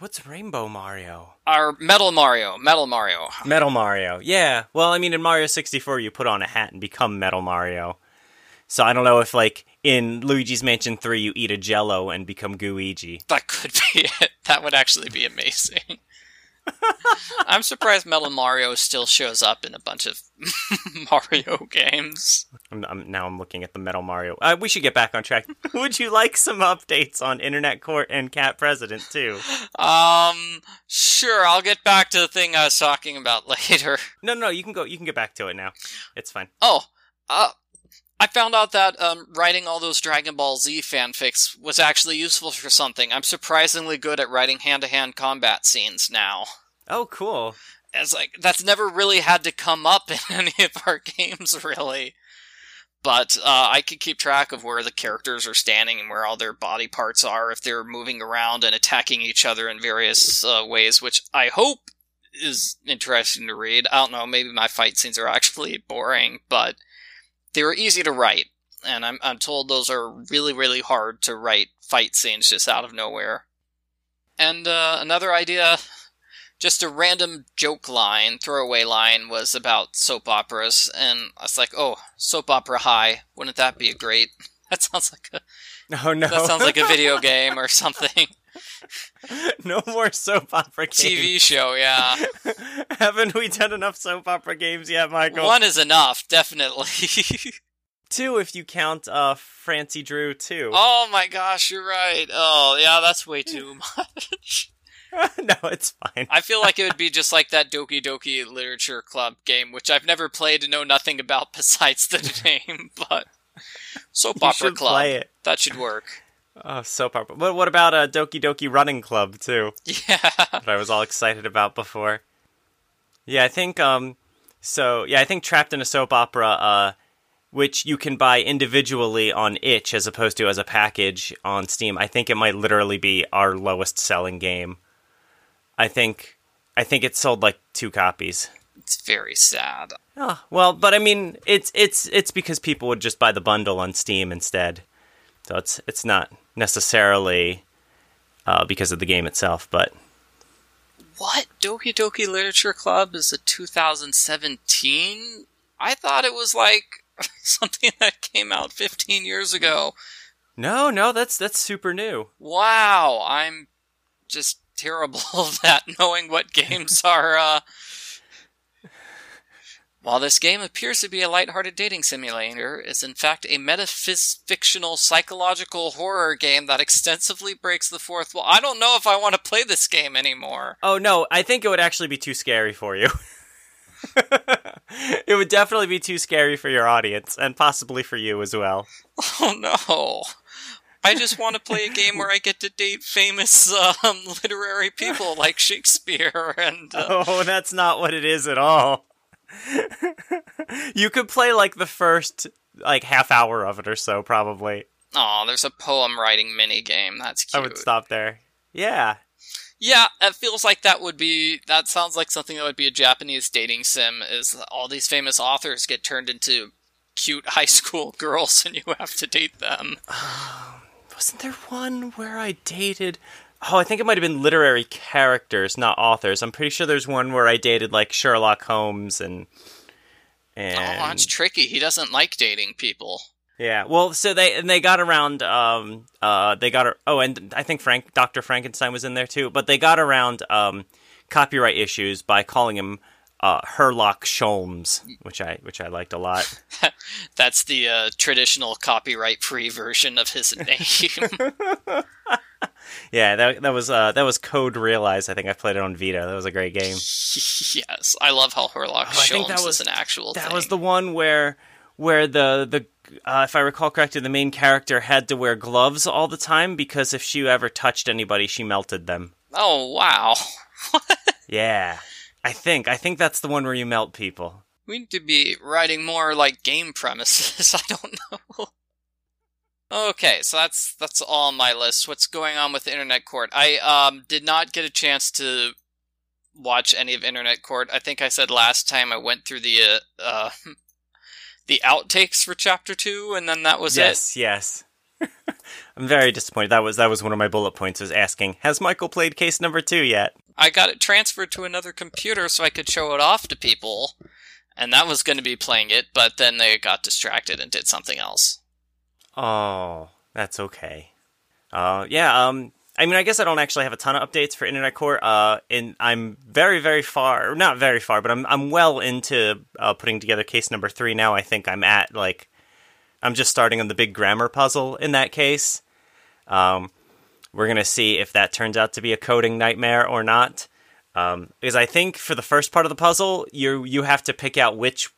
What's Rainbow Mario? Our Metal Mario, Metal Mario. Metal Mario. Yeah. Well, I mean, in Mario 64, you put on a hat and become Metal Mario. So I don't know if, like, in Luigi's Mansion 3, you eat a Jello and become Gooigi. That could be <laughs> it. That would actually be amazing. I'm surprised Metal Mario still shows up in a bunch of <laughs> Mario games. I'm, I'm, now I'm looking at the Metal Mario. Uh, we should get back on track. <laughs> Would you like some updates on Internet Court and Cat President too? Um, sure, I'll get back to the thing I was talking about <laughs> later. No, no, you can go. You can get back to it now. It's fine. Oh, uh, I found out that um, writing all those Dragon Ball Z fanfics was actually useful for something. I'm surprisingly good at writing hand-to-hand combat scenes now. Oh, cool. It's like that's never really had to come up <laughs> in any of our games, really. But uh, I could keep track of where the characters are standing and where all their body parts are if they're moving around and attacking each other in various uh, ways, which I hope is interesting to read. I don't know, maybe my fight scenes are <laughs> actually boring, but they were easy to write, and I'm I'm told those are really really hard to write fight scenes just out of nowhere. And uh, another idea just a random joke line, throwaway line was about soap operas, and I was like, "Oh, soap opera high! Wouldn't that be a great?" <laughs> That sounds like a Oh no, that sounds like a video <laughs> game or something. <laughs> no more soap opera games. TV show, yeah. <laughs> Haven't we done enough soap opera games yet, Michael? One is enough, definitely. <laughs> Two, if you count uh, Francie Drew too. oh my gosh, you're right. Oh, yeah, that's way too much. no, it's fine. I feel like it would be just like that Doki Doki Literature Club game, which I've never played and know nothing about besides the name, but Soap Opera Club. That should work. Oh, soap opera. But what about uh, Doki Doki Running Club too? <laughs> Yeah. that I was all excited about before. Yeah, I think um so yeah, I think Trapped in a Soap Opera uh which you can buy individually on itch as opposed to as a package on Steam. I think it might literally be our lowest selling game. I think I think it sold like two copies. It's very sad. Oh, well, but I mean, it's it's it's because people would just buy the bundle on Steam instead. So it's it's not necessarily uh, because of the game itself, but What? Doki Doki Literature Club is a 2017? I thought it was like <laughs> something that came out 15 years ago. no, no, that's that's super new. Wow, I'm just terrible <laughs> at knowing what games are, uh. While this game appears to be a lighthearted dating simulator, it's in fact a metafictional psychological horror game that extensively breaks the fourth wall. I don't know if I want to play this game anymore. Oh no, I think it would actually be too scary for you. <laughs> it would definitely be too scary for your audience and possibly for you as well. <laughs> Oh no. I just want to play a game where I get to date famous um, literary people like Shakespeare and. Uh, <laughs> Oh, that's not what it is at all. <laughs> you could play like the first like half hour of it or so probably. oh, there's a poem writing mini game. That's I would stop there. Yeah. Yeah, it feels like that would be. That sounds like something that would be a Japanese dating sim. Is all these famous authors get turned into cute <laughs> high school girls, and you have to date them. <sighs> Wasn't there one where I dated? Oh, I think it might have been literary characters, not authors. I'm pretty sure there's one where I dated like Sherlock Holmes and and Oh, that's tricky. He doesn't like dating people. yeah. Well, so they and they got around. Um, uh, they got. Oh, and I think Frank, Doctor Frankenstein was in there too. But they got around um, copyright issues by calling him uh, Herlock Sholmes, which I which I liked a lot. <laughs> That's the uh, traditional copyright-free version of his <laughs> name. <laughs> yeah, that that was uh, that was Code Realize. I think I played it on Vita. That was a great game. yes, I love how Herlock Oh, I think that was- is an actual That thing. was the one where where the the uh, if I recall correctly, the main character had to wear gloves all the time because if she ever touched anybody, she melted them. Oh wow. <laughs> Yeah, I think I think that's the one where you melt people. We need to be writing more like game premises. <laughs> I don't know. Okay, so that's that's all on my list. What's going on with Internet Court? I um did not get a chance to watch any of Internet Court. I think I said last time I went through the uh, uh <laughs> the outtakes for chapter 2 and then that was it. yes, yes. <laughs> I'm very disappointed. That was that was one of my bullet points. Was asking, has Michael played case number two yet? I got it transferred to another computer so I could show it off to people. And that was going to be playing it, but then they got distracted and did something else. Oh, that's okay. Uh, yeah. Um, I mean, I guess I don't actually have a ton of updates for Internet Court. Uh, and I'm very, very far, not very far, but I'm I'm well into uh, putting together case number three now. I think I'm at like, I'm just starting on the big grammar puzzle in that case. Um, we're gonna see if that turns out to be a coding nightmare or not. Um, because I think for the first part of the puzzle, you you have to pick out which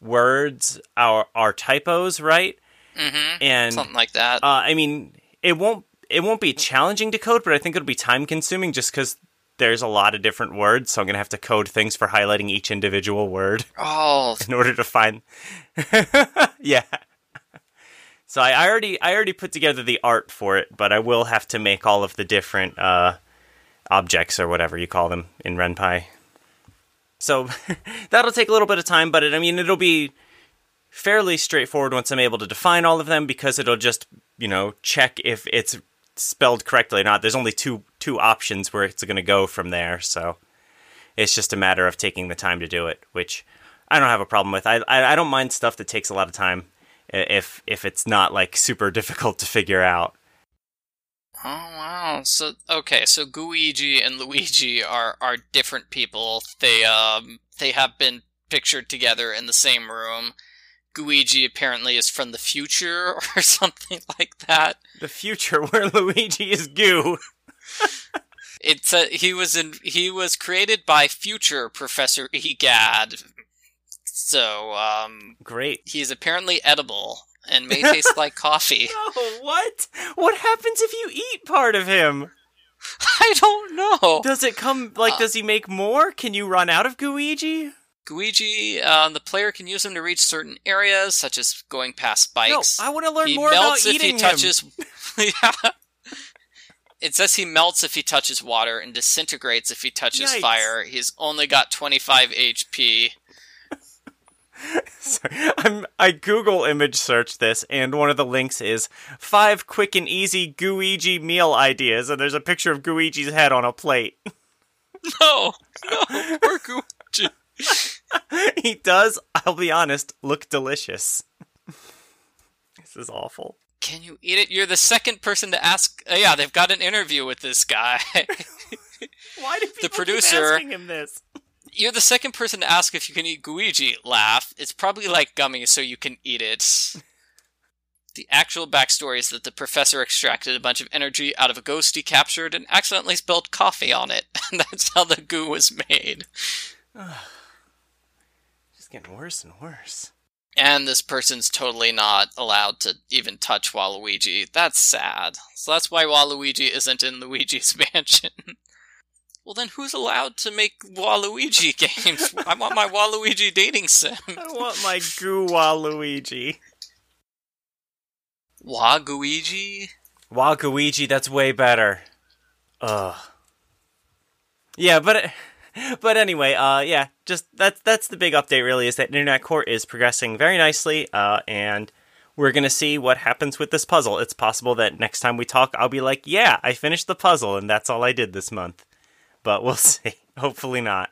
words are are typos, right? Mm-hmm. And Something like that. uh, I mean, it won't it won't be challenging to code, but I think it'll be time consuming just because there's a lot of different words. So I'm gonna have to code things for highlighting each individual word <laughs> oh, in order to find. <laughs> yeah. So I, I already I already put together the art for it, but I will have to make all of the different uh, objects or whatever you call them in Ren'Py. So <laughs> that'll take a little bit of time, but it, I mean it'll be fairly straightforward once I'm able to define all of them because it'll just you know check if it's spelled correctly or not. There's only two two options where it's going to go from there, so It's just a matter of taking the time to do it, which I don't have a problem with. I I, I don't mind stuff that takes a lot of time if if it's not like super <laughs> difficult to figure out. Oh wow! So okay, so Gooigi and Luigi are are different people. They um they have been pictured together in the same room. Gooigi apparently is from the future <laughs> or something like that. The future where Luigi is goo. <laughs> it's a, he was in he was created by future Professor Egad. So um great. He's apparently edible and may <laughs> taste like coffee. Oh, what? What happens if you eat part of him? I don't know. Does it come like? Uh, does he make more? Can you run out of Gooigi? Gooigi, um, the player can use him to reach certain areas, such as going past bikes. No, I want to learn he more melts about eating if he touches. <laughs> yeah. It says he melts if he touches water and disintegrates if he touches Yikes. fire. He's only got 25 HP. <laughs> Sorry, I'm, I Google image search this, and one of the links is five quick and easy Gooigi meal ideas, and there's a picture of Gooigi's head on a plate. <laughs> No, no, poor Gooigi. <laughs> he does, I'll be honest, look delicious. <laughs> this is awful. Can you eat it? You're the second person to ask. Uh, yeah, they've got an interview with this guy. <laughs> Why did the producer asking him this? You're the second person to ask if you can eat Gooigi. Laugh. It's probably like gummy, so you can eat it. The actual backstory is that the professor extracted a bunch of energy out of a ghost he captured and accidentally spilled coffee on it, and that's how the goo was made. <sighs> getting worse and worse. And this person's totally not allowed to even touch Waluigi. That's sad. So that's why Waluigi isn't in <laughs> Luigi's Mansion. <laughs> well, then who's allowed to make Waluigi <laughs> games? I want my Waluigi dating sim. I want my Goo Waluigi. Waguigi? Waguigi, that's way better. Ugh. Yeah, but. It- <laughs> but anyway, uh, yeah, just that's that's the big update. Really, is that Internet Court is progressing very nicely, uh, and we're gonna see what happens with this puzzle. It's possible that next time we talk, I'll be like, "Yeah, I finished the puzzle, and that's all I did this month." But we'll <laughs> see. Hopefully not.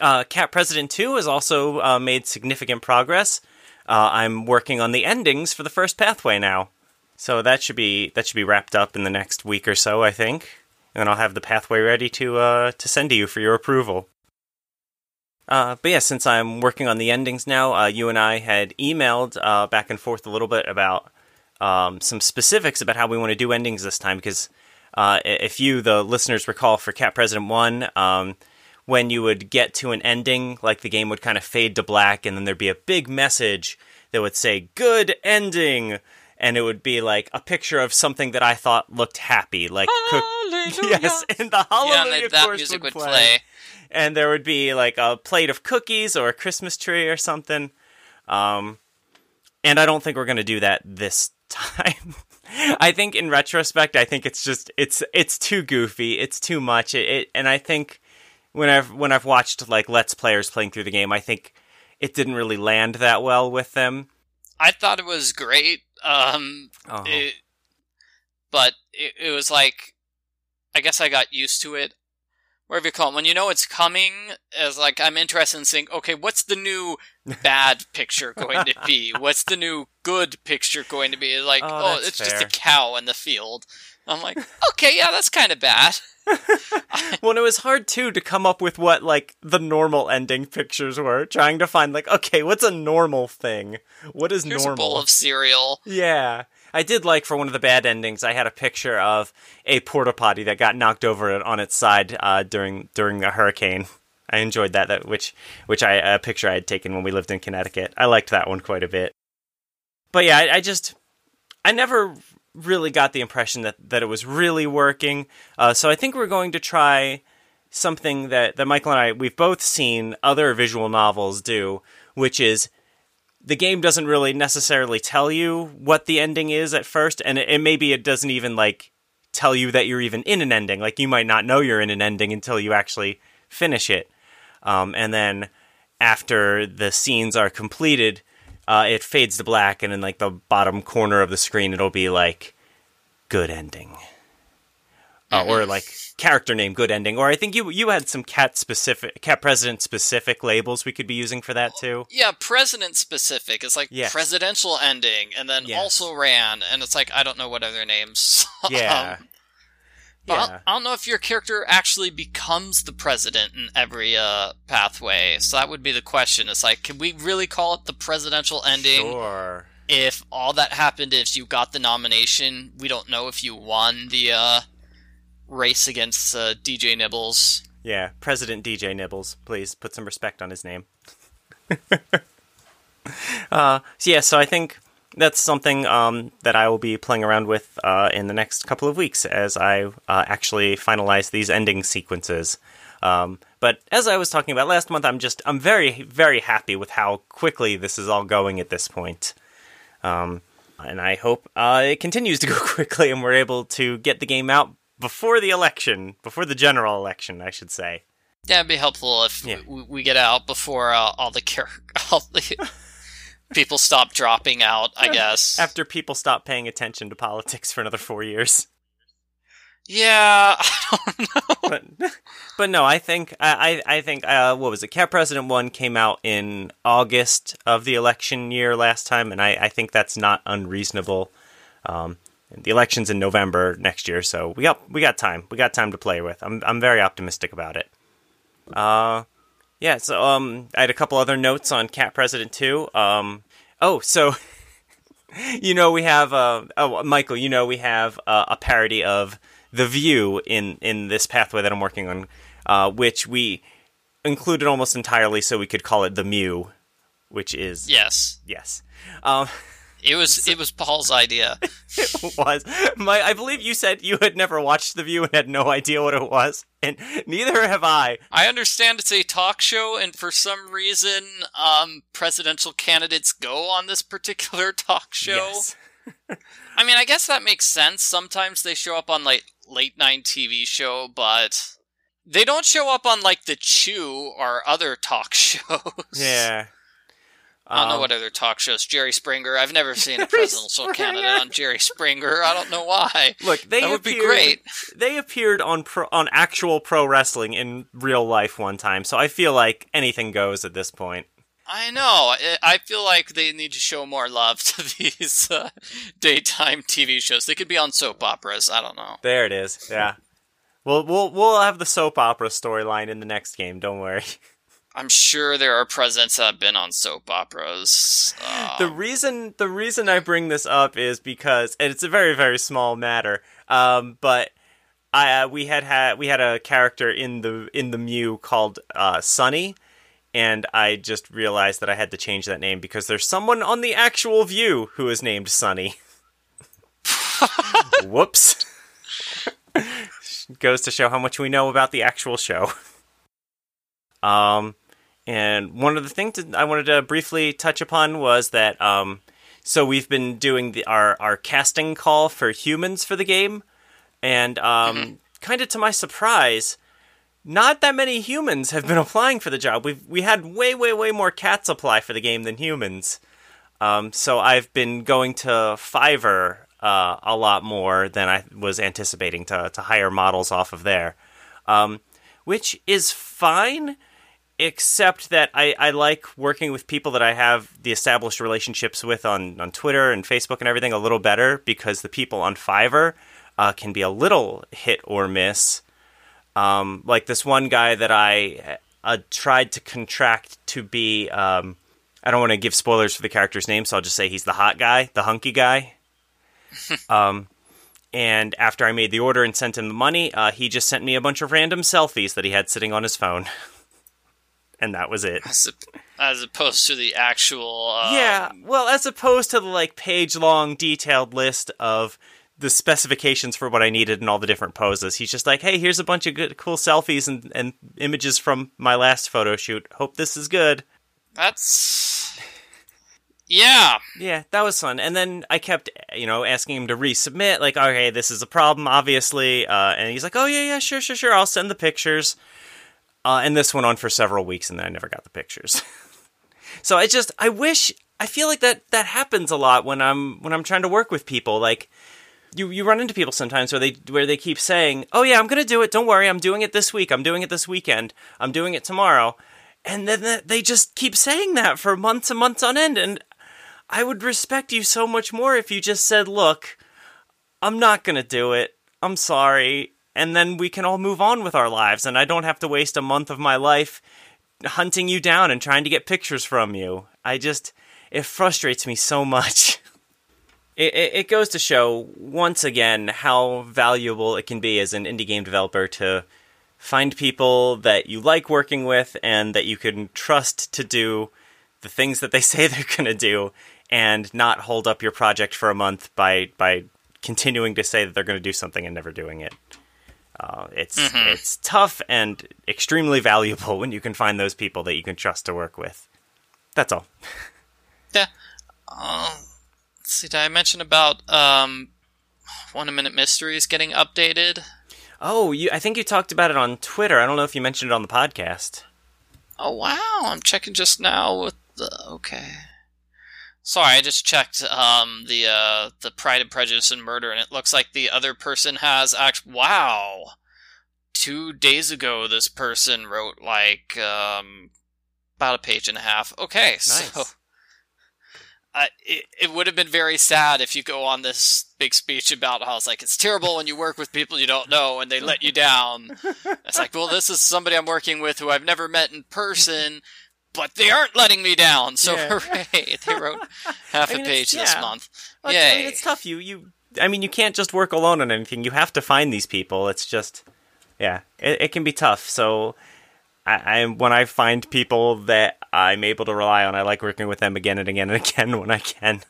Uh, Cat President 2 has also uh, made significant progress. Uh, I'm working on the endings for the first pathway now, so that should be that should be wrapped up in the next week or so, I think and then I'll have the pathway ready to uh, to send to you for your approval. Uh, but yeah, since I'm working on the endings now, uh, you and I had emailed uh, back and forth a little bit about um, some specifics about how we want to do endings this time. Because uh, if you, the listeners, recall for Cat President One, um, when you would get to an ending, like the game would kind of fade to black, and then there'd be a big message that would say "Good ending." And it would be like a picture of something that I thought looked happy, like cook- <laughs> yes, and the Hallelujah yeah, that course music would, would play. play. and there would be like a plate of cookies or a Christmas tree or something. Um, and I don't think we're gonna do that this <laughs> time. I think in retrospect, I think it's just it's it's too goofy, it's too much. It, it and I think when I've when I've watched like let's players playing through the game, I think it didn't really land that well with them. I thought it was great. Um, uh-huh. it, but it, it was like, I guess I got used to it. Whatever you call it, when you know it's coming, as like I'm interested in seeing. okay, what's the new <laughs> bad picture going to be? What's the new good picture going to be? Like, oh, oh it's fair. just a cow in the field. I'm like, okay, yeah, that's kind of bad. <laughs> well, it was hard too to come up with what like the normal ending pictures were. Trying to find like, okay, what's a normal thing? What is Here's normal? A bowl of cereal. Yeah, I did like for one of the bad endings. I had a picture of a porta potty that got knocked over on its side uh, during during a hurricane. I enjoyed that, that which which I a picture I had taken when we lived in Connecticut. I liked that one quite a bit. But yeah, I, I just I never really got the impression that, that it was really working. Uh, so I think we're going to try something that, that Michael and I, we've both seen other visual novels do, which is the game doesn't really necessarily tell you what the ending is at first, and, it, maybe it doesn't even like tell you that you're even in an ending. Like you might not know you're in an ending until you actually finish it. Um, and then after the scenes are completed, uh, it fades to black, and in like the bottom corner of the screen, it'll be like good ending. uh, or like character name good ending. Or I think you you had some cat specific cat president specific labels we could be using for that too. Yeah, president specific. It's like Yes. presidential ending, and then Yes. also ran, and it's like I don't know what other names. <laughs> Yeah. Um, yeah. I don't know if your character actually becomes the president in every uh, pathway. So that would be the question. It's like, can we really call it the presidential ending? Sure. if all that happened if you got the nomination we don't know if you won the uh, race against uh, dj nibbles Yeah, President DJ Nibbles, please put some respect on his name. <laughs> uh, so yeah, so I think that's something um, that I will be playing around with uh, in the next couple of weeks as I uh, actually finalize these ending sequences. Um, but as I was talking about last month, I'm just I'm very very happy with how quickly this is all going at this point. Um, and I hope uh, it continues to go <laughs> quickly, and we're able to get the game out before the election, before the general election, I should say. yeah it'd be helpful if Yeah. we, we get out before uh, all the char- <laughs> all the people stop dropping out i <laughs> guess After people stop paying attention to politics for another four years. yeah <laughs> i don't know But, <laughs> but no, I think I I I think uh, what was it? Cat President One came out in August of the election year last time, and I, I think that's not unreasonable. Um, the election's in November next year, so we got we got time. We got time to play with. I'm I'm very optimistic about it. Uh, yeah. So um, I had a couple other notes on Cat President Two. Um, oh, so <laughs> you know we have uh oh Michael, you know we have uh, a parody of The View in in this pathway that I'm working on, uh, which we included almost entirely so we could call it the Mew, which is yes yes. Um, <laughs> it was it was paul's idea <laughs> it was my. I believe you said you had never watched The View and had no idea what it was, and neither have I. I understand it's a talk show, and for some reason, um, presidential candidates go on this particular <laughs> talk show. Yes. I mean, I guess that makes sense. Sometimes they show up on like late night TV show, but they don't show up on like the Chew or other talk <laughs> shows. Yeah. I don't know Um, what other talk shows. Jerry Springer. I've never <laughs> seen a presidential candidate on Jerry Springer. I don't know why. Look, they that would be appeared- great. They appeared on pro, on actual pro wrestling in real life one time, so I feel like anything goes at this point. I know. I- I feel like they need to show more love <laughs> to these uh, daytime TV shows. They could be on soap operas. I don't know. There it is. Yeah. We'll we'll we'll have the soap opera storyline in the next game. Don't worry. <laughs> I'm sure there are presidents that have been on soap operas. Uh, The reason the reason I bring this up is because and it's a very very small matter. Um, but I uh, we had had we had a character in the in the Mew called uh, Sunny, and I just realized that I had to change that name because there's someone on the actual View who is named Sunny. <laughs> Whoops. Goes to show how much we know about the actual show. Um, and one of the things that I wanted to briefly touch upon was that um, so we've been doing the, our our casting call for humans for the game, and um, kind of to my surprise, not that many humans have been <laughs> applying for the job. We've we had way way way more cats apply for the game than humans. Um, so I've been going to Fiverr uh, a lot more than I was anticipating to to hire models off of there, um, which is fine except that I, I like working with people that I have the established relationships with on, on Twitter and Facebook and everything a little better because the people on Fiverr uh, can be a little hit or miss. Um, like this one guy that I uh, tried to contract to be. Um, I don't want to give spoilers for the character's name, so I'll just say he's the hot guy, the hunky guy. <laughs> um, and after I made the order and sent him the money, uh, he just sent me a bunch of random selfies that he had sitting on his phone. <laughs> and that was it. as, as opposed to the actual. Uh, yeah, well, as opposed to the like page long detailed list of the specifications for what I needed and all the different poses. He's just like, "Hey, here's a bunch of good cool selfies and and images from my last photo shoot. Hope this is good." That's. Yeah. Yeah, that was fun. And then I kept, you know, asking him to resubmit, like, okay, this is a problem, obviously. Uh, and he's like, oh, yeah, yeah, sure, sure, sure. I'll send the pictures. Uh, and this went on for several weeks, and then I never got the pictures. <laughs> so I just, I wish, I feel like that that happens a lot when I'm when I'm trying to work with people. Like, you you run into people sometimes where they where they keep saying, "Oh yeah, I'm going to do it. Don't worry, I'm doing it this week. I'm doing it this weekend. I'm doing it tomorrow." And then they just keep saying that for months and months on end and I would respect you so much more if you just said, "Look, I'm not going to do it. I'm sorry." And then we can all move on with our lives and I don't have to waste a month of my life hunting you down and trying to get pictures from you. I just it frustrates me so much. <laughs> It, it, goes to show once again how valuable it can be as an indie game developer to find people that you like working with and that you can trust to do the things that they <laughs> say they're going to do and not hold up your project for a month by by continuing to say that they're going to do something and never doing it. Uh, it's mm-hmm. it's tough and extremely valuable when you can find those people that you can trust to work with. That's all. Yeah. Um, let's see. Did I mention about um, one minute mysteries getting updated? Oh, you. I think you talked about it on Twitter. I don't know if you mentioned it on the podcast. Oh wow! I'm checking just now with the okay. Sorry, I just checked um, the uh, the Pride and Prejudice and Murder, and it looks like the other person has actually. Wow, two days ago, this person wrote like um, about a page and a half. Okay, nice. <laughs> so uh, it, it would have been very sad if you go on this big speech about how it's like it's terrible when you work with people you don't know and they let you down. <laughs> It's like, well, this is somebody I'm working with who I've never met in person, but they aren't letting me down. So yeah. <laughs> hooray! They wrote half <laughs> I mean, a page this month. Well, Yay! I mean, it's tough. You you. I mean, you can't just work alone on anything. You have to find these people. It's just, yeah, it, it can be tough. So I, I, when I find people that I'm able to rely on, I like working with them again and again and <laughs> again when I can.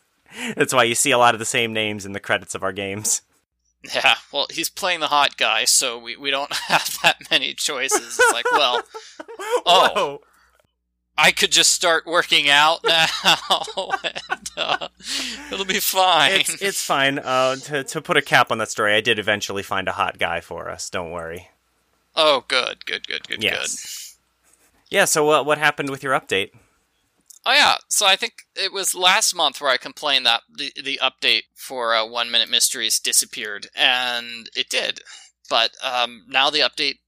That's why you see a lot of the same names in the credits of our games. Yeah, well, he's playing the hot guy, so we, we don't have that many choices. It's like, well, oh, Whoa. I could just start working out now, <laughs> and uh, it'll be fine. It's, it's fine. Uh, to to put a cap on that story, I did eventually find a hot guy for us. Don't worry. Oh, good, good, good, good, yes. good. Yeah, so what what happened with your update? Oh yeah, so I think it was last month where I complained that the the update for uh, One Minute Mysteries disappeared, and it did. But um, now the update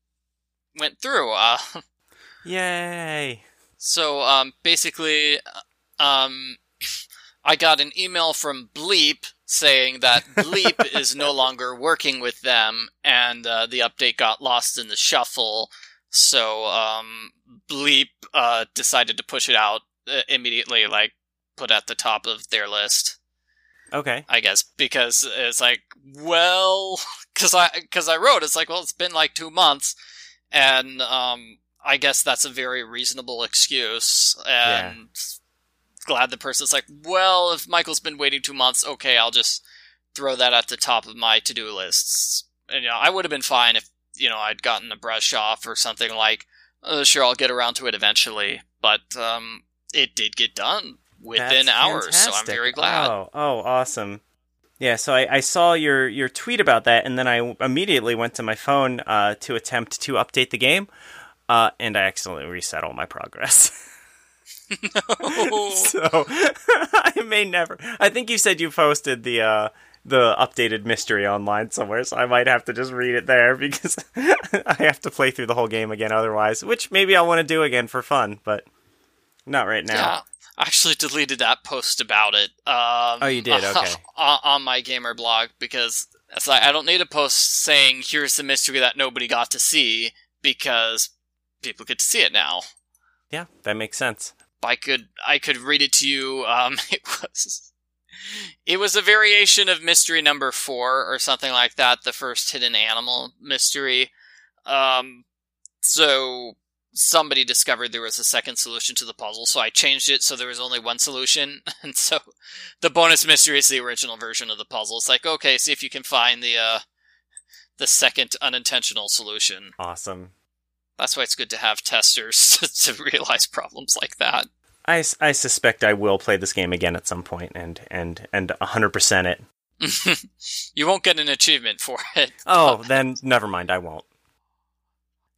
went through. Uh, <laughs> Yay! So um, basically, um, I got an email from Bleep saying that Bleep <laughs> is no longer working with them, and uh, the update got lost in the shuffle. So um, Bleep uh, decided to push it out uh, immediately, like put at the top of their list. Okay. I guess because it's like, well, <laughs> because I because I wrote it's like, well, it's been like two months, and um, I guess that's a very reasonable excuse, and yeah. glad the person's like, well, if Michael's been waiting two months, okay, I'll just throw that at the top of my to do lists. And you know, I would have been fine if you know I'd gotten a brush off or something like uh, sure, I'll get around to it eventually, but um, it did get done within That's hours, fantastic. so I'm very glad. Oh, oh, awesome! Yeah, so I, I, saw your your tweet about that, and then I immediately went to my phone uh, to attempt to update the game, uh, and I accidentally reset all my progress. <laughs> no. <laughs> so <laughs> I may never. I think you said you posted the uh, the updated mystery online somewhere, so I might have to just read it there because I have to play through the whole game again otherwise, which maybe I'll want to do again for fun, but not right now. Yeah. I actually deleted that post about it. Um, oh, you did? Okay. on my gamer blog because it's like I don't need a post saying here's the mystery that nobody got to see because people get to see it now. Yeah, that makes sense. I could I could read it to you. Um, <laughs> it was it was a variation of mystery number four or something like that, the first hidden animal mystery. Um, so somebody discovered there was a second solution to the puzzle, so I changed it so there was only one solution. <laughs> And so the bonus mystery is the original version of the puzzle. It's like, okay, see if you can find the uh, the second unintentional solution. Awesome. That's why it's good to have testers to, <laughs> to realize problems like that. I, I suspect I will play this game again at some point and and and 100% it. <laughs> you won't get an achievement for it. <laughs> Oh, then never mind, I won't.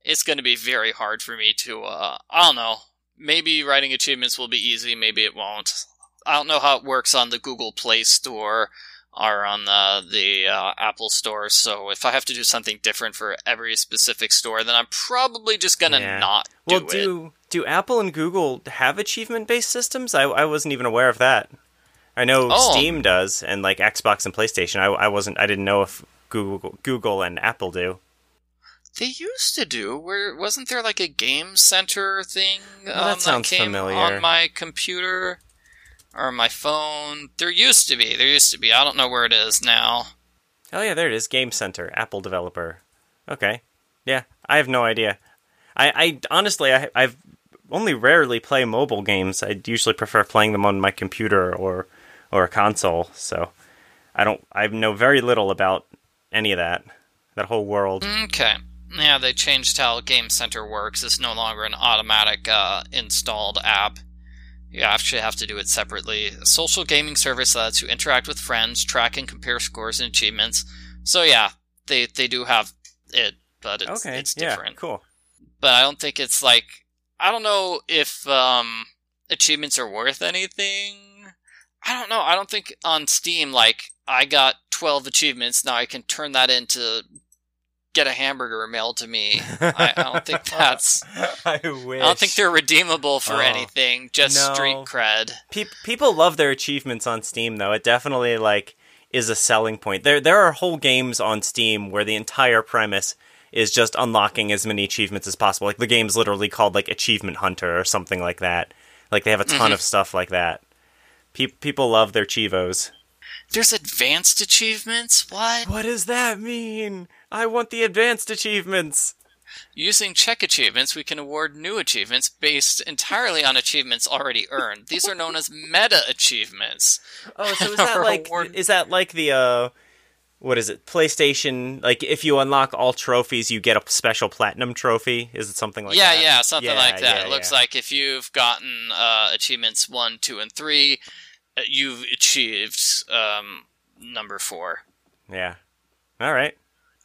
It's going to be very hard for me to uh I don't know. Maybe writing achievements will be easy, maybe it won't. I don't know how it works on the Google Play Store are on the the uh, Apple Store. So if I have to do something different for every specific store, then I'm probably just gonna Yeah. not do Well, it. do do Apple and Google have achievement based systems? I I wasn't even aware of that. I know Oh. Steam does, and like Xbox and PlayStation. I I wasn't. I didn't know if Google Google and Apple do. They used to do. Where wasn't there like a game center thing Well, that um, sounds came familiar. on my computer or my phone? There used to be. There used to be. I don't know where it is now. Oh yeah, there it is. Game Center, Apple developer. Okay, yeah, I have no idea. I, I honestly, I, I've only rarely play mobile games. I usually prefer playing them on my computer or or a console. So I don't. I know very little about any of that. That whole world. Okay. Yeah, they changed how Game Center works. It's no longer an automatic uh, installed app. You actually have to do it separately. A social gaming service that lets you interact with friends, track and compare scores and achievements. So yeah, they they do have it, but it's okay, it's yeah, different. cool. But I don't think it's like I don't know if um, achievements are worth anything. I don't know. I don't think on Steam like I got 12 achievements. Now I can turn that into get a hamburger mailed to me. I, I don't think <laughs> that's. I wish. I don't think they're redeemable for Oh, anything. Just no. street cred. Pe- people love their achievements on Steam, though. It definitely like is a selling point. There, there are whole games on Steam where the entire premise is just unlocking as many achievements as possible. Like the game's literally called like Achievement Hunter or something like that. Like they have a ton Mhm. of stuff like that. Pe- people love their chivos. There's advanced achievements. What? What does that mean? I want the advanced achievements. Using check achievements, we can award new achievements based entirely on achievements already earned. These are known as meta achievements. Oh, so is <laughs> that like Reward- is that like the uh what is it? PlayStation like if you unlock all trophies you get a special platinum trophy? Is it something like yeah, that? yeah, yeah, something Yeah, like that. yeah, it looks yeah. like if you've gotten uh, achievements one, two, and three, uh, you've achieved um, number four. Yeah. All right.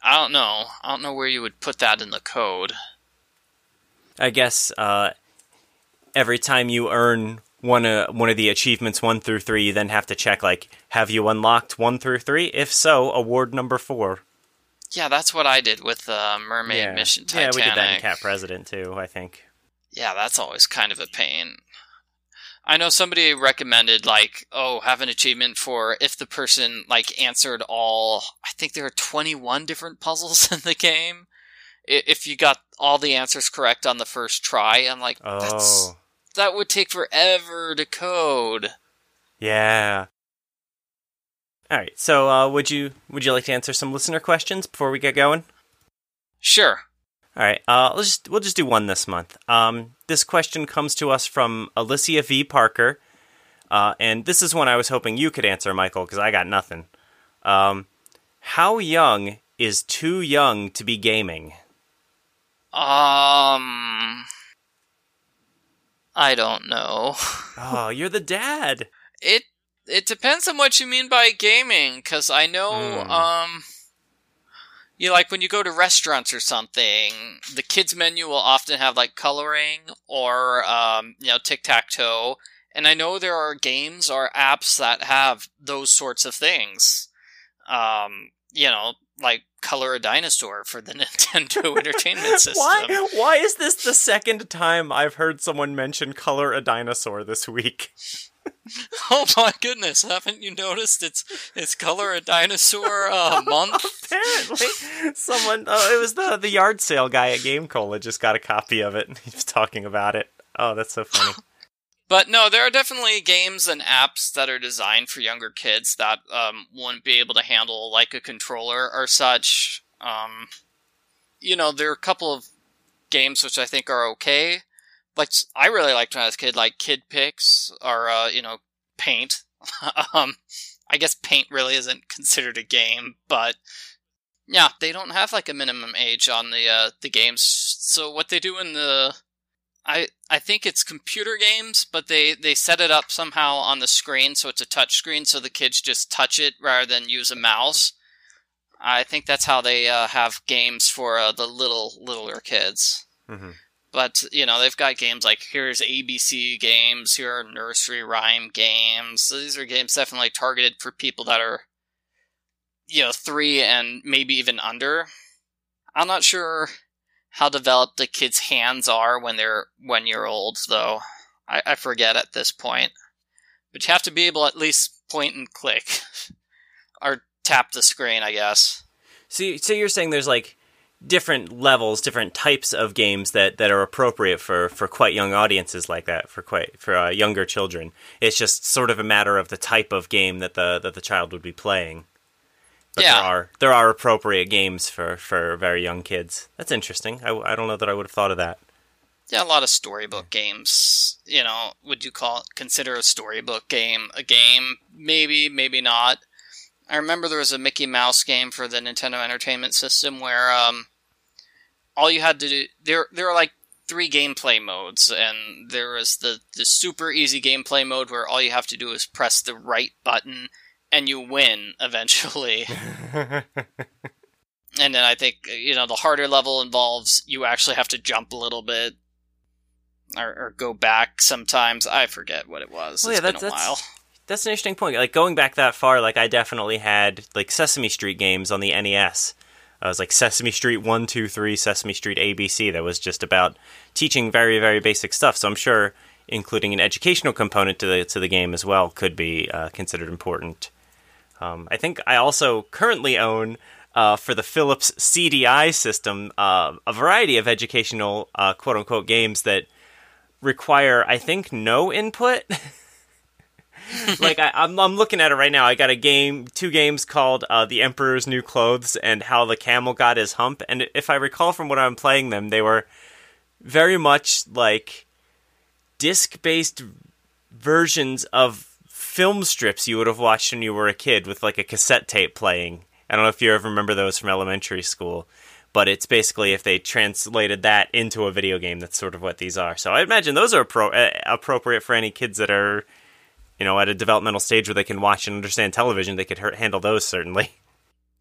I don't know. I don't know where you would put that in the code. I guess uh every time you earn one uh, one of the achievements 1 through 3 you then have to check like have you unlocked 1 through 3? If so, award number 4. Yeah, that's what I did with uh, Mermaid yeah. Mission Yeah, we did that in Cat President too, I think. Yeah, that's always kind of a pain. I know somebody recommended like, oh, have an achievement for if the person like answered all. I think there are twenty one different <laughs> puzzles in the game. If you got all the answers correct on the first try, I'm like, that's Oh. that would take forever to code. Yeah. All right. So, uh, would you would you like to answer some listener questions before we get going? Sure. All right. Uh, let's just we'll just do one this month. Um, this question comes to us from Alicia V Parker, uh, and this is one I was hoping you could answer, Michael, because I got nothing. Um, how young is too young to be gaming? Um, I don't know. <laughs> Oh, you're the dad. It it depends on what you mean by gaming, because I know, Hmm. um, you know, like when you go to restaurants or something, the kids menu will often have like coloring or um, you know tic tac toe, and I know there are games or apps that have those sorts of things. Um, you know, like color a dinosaur for the <laughs> Nintendo Entertainment <laughs> System. Why? Why is this the second time I've heard someone mention color a dinosaur this week? <laughs> Oh my goodness! Haven't you noticed it's it's color a dinosaur uh, <laughs> month? Apparently, someone. Oh, it was the the yard sale guy at Game Cola just got a copy of it. and He was talking about it. Oh, that's so funny. <laughs> But no, there are definitely games and apps that are designed for younger kids that um, wouldn't be able to handle like a controller or such. Um, you know, there are a couple of games which I think are okay. Like I really liked when I was a kid, like Kid Pix or uh, you know Paint. <laughs> um, I guess Paint really isn't considered a game, but yeah, they don't have like a minimum age on the uh, the games. So what they do in the I I think it's computer games, but they they set it up somehow on the screen so it's a touch screen, so the kids just touch it rather than use a mouse. I think that's how they uh, have games for uh, the little littler kids. hmm But you know they've got games like here's ABC games, here are nursery rhyme games. So these are games definitely targeted for people that are you know, three and maybe even under. I'm not sure how developed the kids' hands are when they're one year old, though. I, I forget at this point. But you have to be able at least point and click. <laughs> or tap the screen, I guess. So, so you're saying there's like different levels, different types of games that, that are appropriate for, for quite young audiences like that, for quite for uh, younger children. It's just sort of a matter of the type of game that the that the child would be playing. But Yeah. there are there are appropriate games for, for very young kids. That's interesting. I, I don't know that I would have thought of that. Yeah, a lot of storybook games. You know, would you call consider a storybook game a game? Maybe, maybe not. I remember there was a Mickey Mouse game for the Nintendo Entertainment System where um, all you had to do there there were like three gameplay modes, and there was the the super easy gameplay mode where all you have to do is press the right button and you win <laughs> eventually. <laughs> and then I think you know the harder level involves you actually have to jump a little bit or, or go back sometimes. I forget what it was. Well, It's yeah, been a that's- while. That's an interesting point. Like going back that far, like I definitely had like Sesame Street games on the NES. I was like Sesame Street one, two, three, Sesame Street ABC. That was just about teaching very, very basic stuff. So I'm sure including an educational component to the to the game as well could be uh, considered important. Um, I think I also currently own uh, for the Philips CDI system uh, a variety of educational uh, quote unquote games that require, I think, no input. <laughs> <laughs> like I, I'm, I'm looking at it right now. I got a game, two games called uh, "The Emperor's New Clothes" and "How the Camel Got His Hump." And if I recall from when I'm playing them, they were very much like disc-based versions of film strips you would have watched when you were a kid with like a cassette tape playing. I don't know if you ever remember those from elementary school, but it's basically if they translated that into a video game, that's sort of what these are. So I imagine those are appro- uh, appropriate for any kids that are, you know, at a developmental stage where they can watch and understand television. They could handle those certainly. <laughs>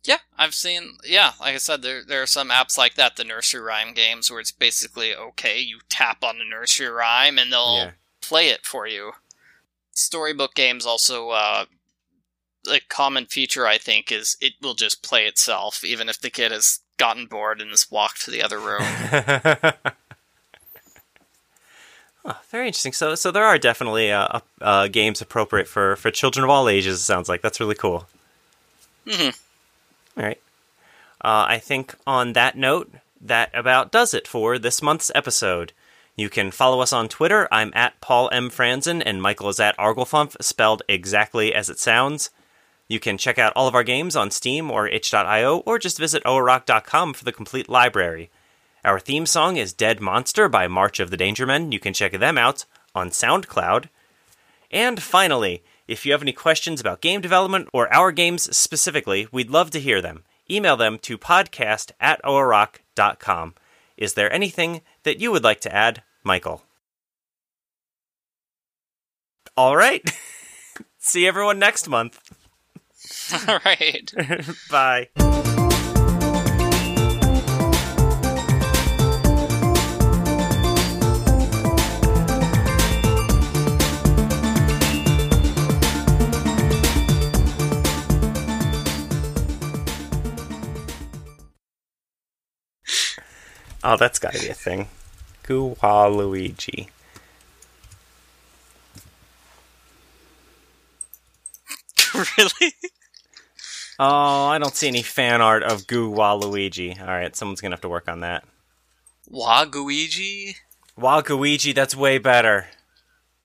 Yeah, I've seen. Yeah, like I said, there there are some apps like that, the nursery rhyme games, where it's basically okay, you tap on the nursery rhyme and they'll Yeah. play it for you. Storybook games also, uh, a common feature I think is it will just play itself, even if the kid has gotten bored and has walked to the other room. <laughs> Oh, very interesting. So, so there are definitely uh, uh, games appropriate for, for children of all ages. It sounds like that's really cool. hmm All right. Uh, I think on that note, that about does it for this month's episode. You can follow us on Twitter. I'm at Paul M. Franzen, and Michael is at Arglefump, spelled exactly as it sounds. You can check out all of our games on Steam or itch.io, or just visit oarock.com for the complete library. Our theme song is Dead Monster by March of the Dangermen. You can check them out on SoundCloud. And finally, if you have any questions about game development or our games specifically, we'd love to hear them. Email them to podcast at oarock.com. Is there anything that you would like to add, Michael? All right. <laughs> See everyone next month. All right. <laughs> Bye. Oh, that's got to be a thing. Guwa Luigi. <laughs> really? Oh, I don't see any fan art of Goo Waluigi. All right, someone's gonna have to work on that. Waguigi? Waluigi, that's way better.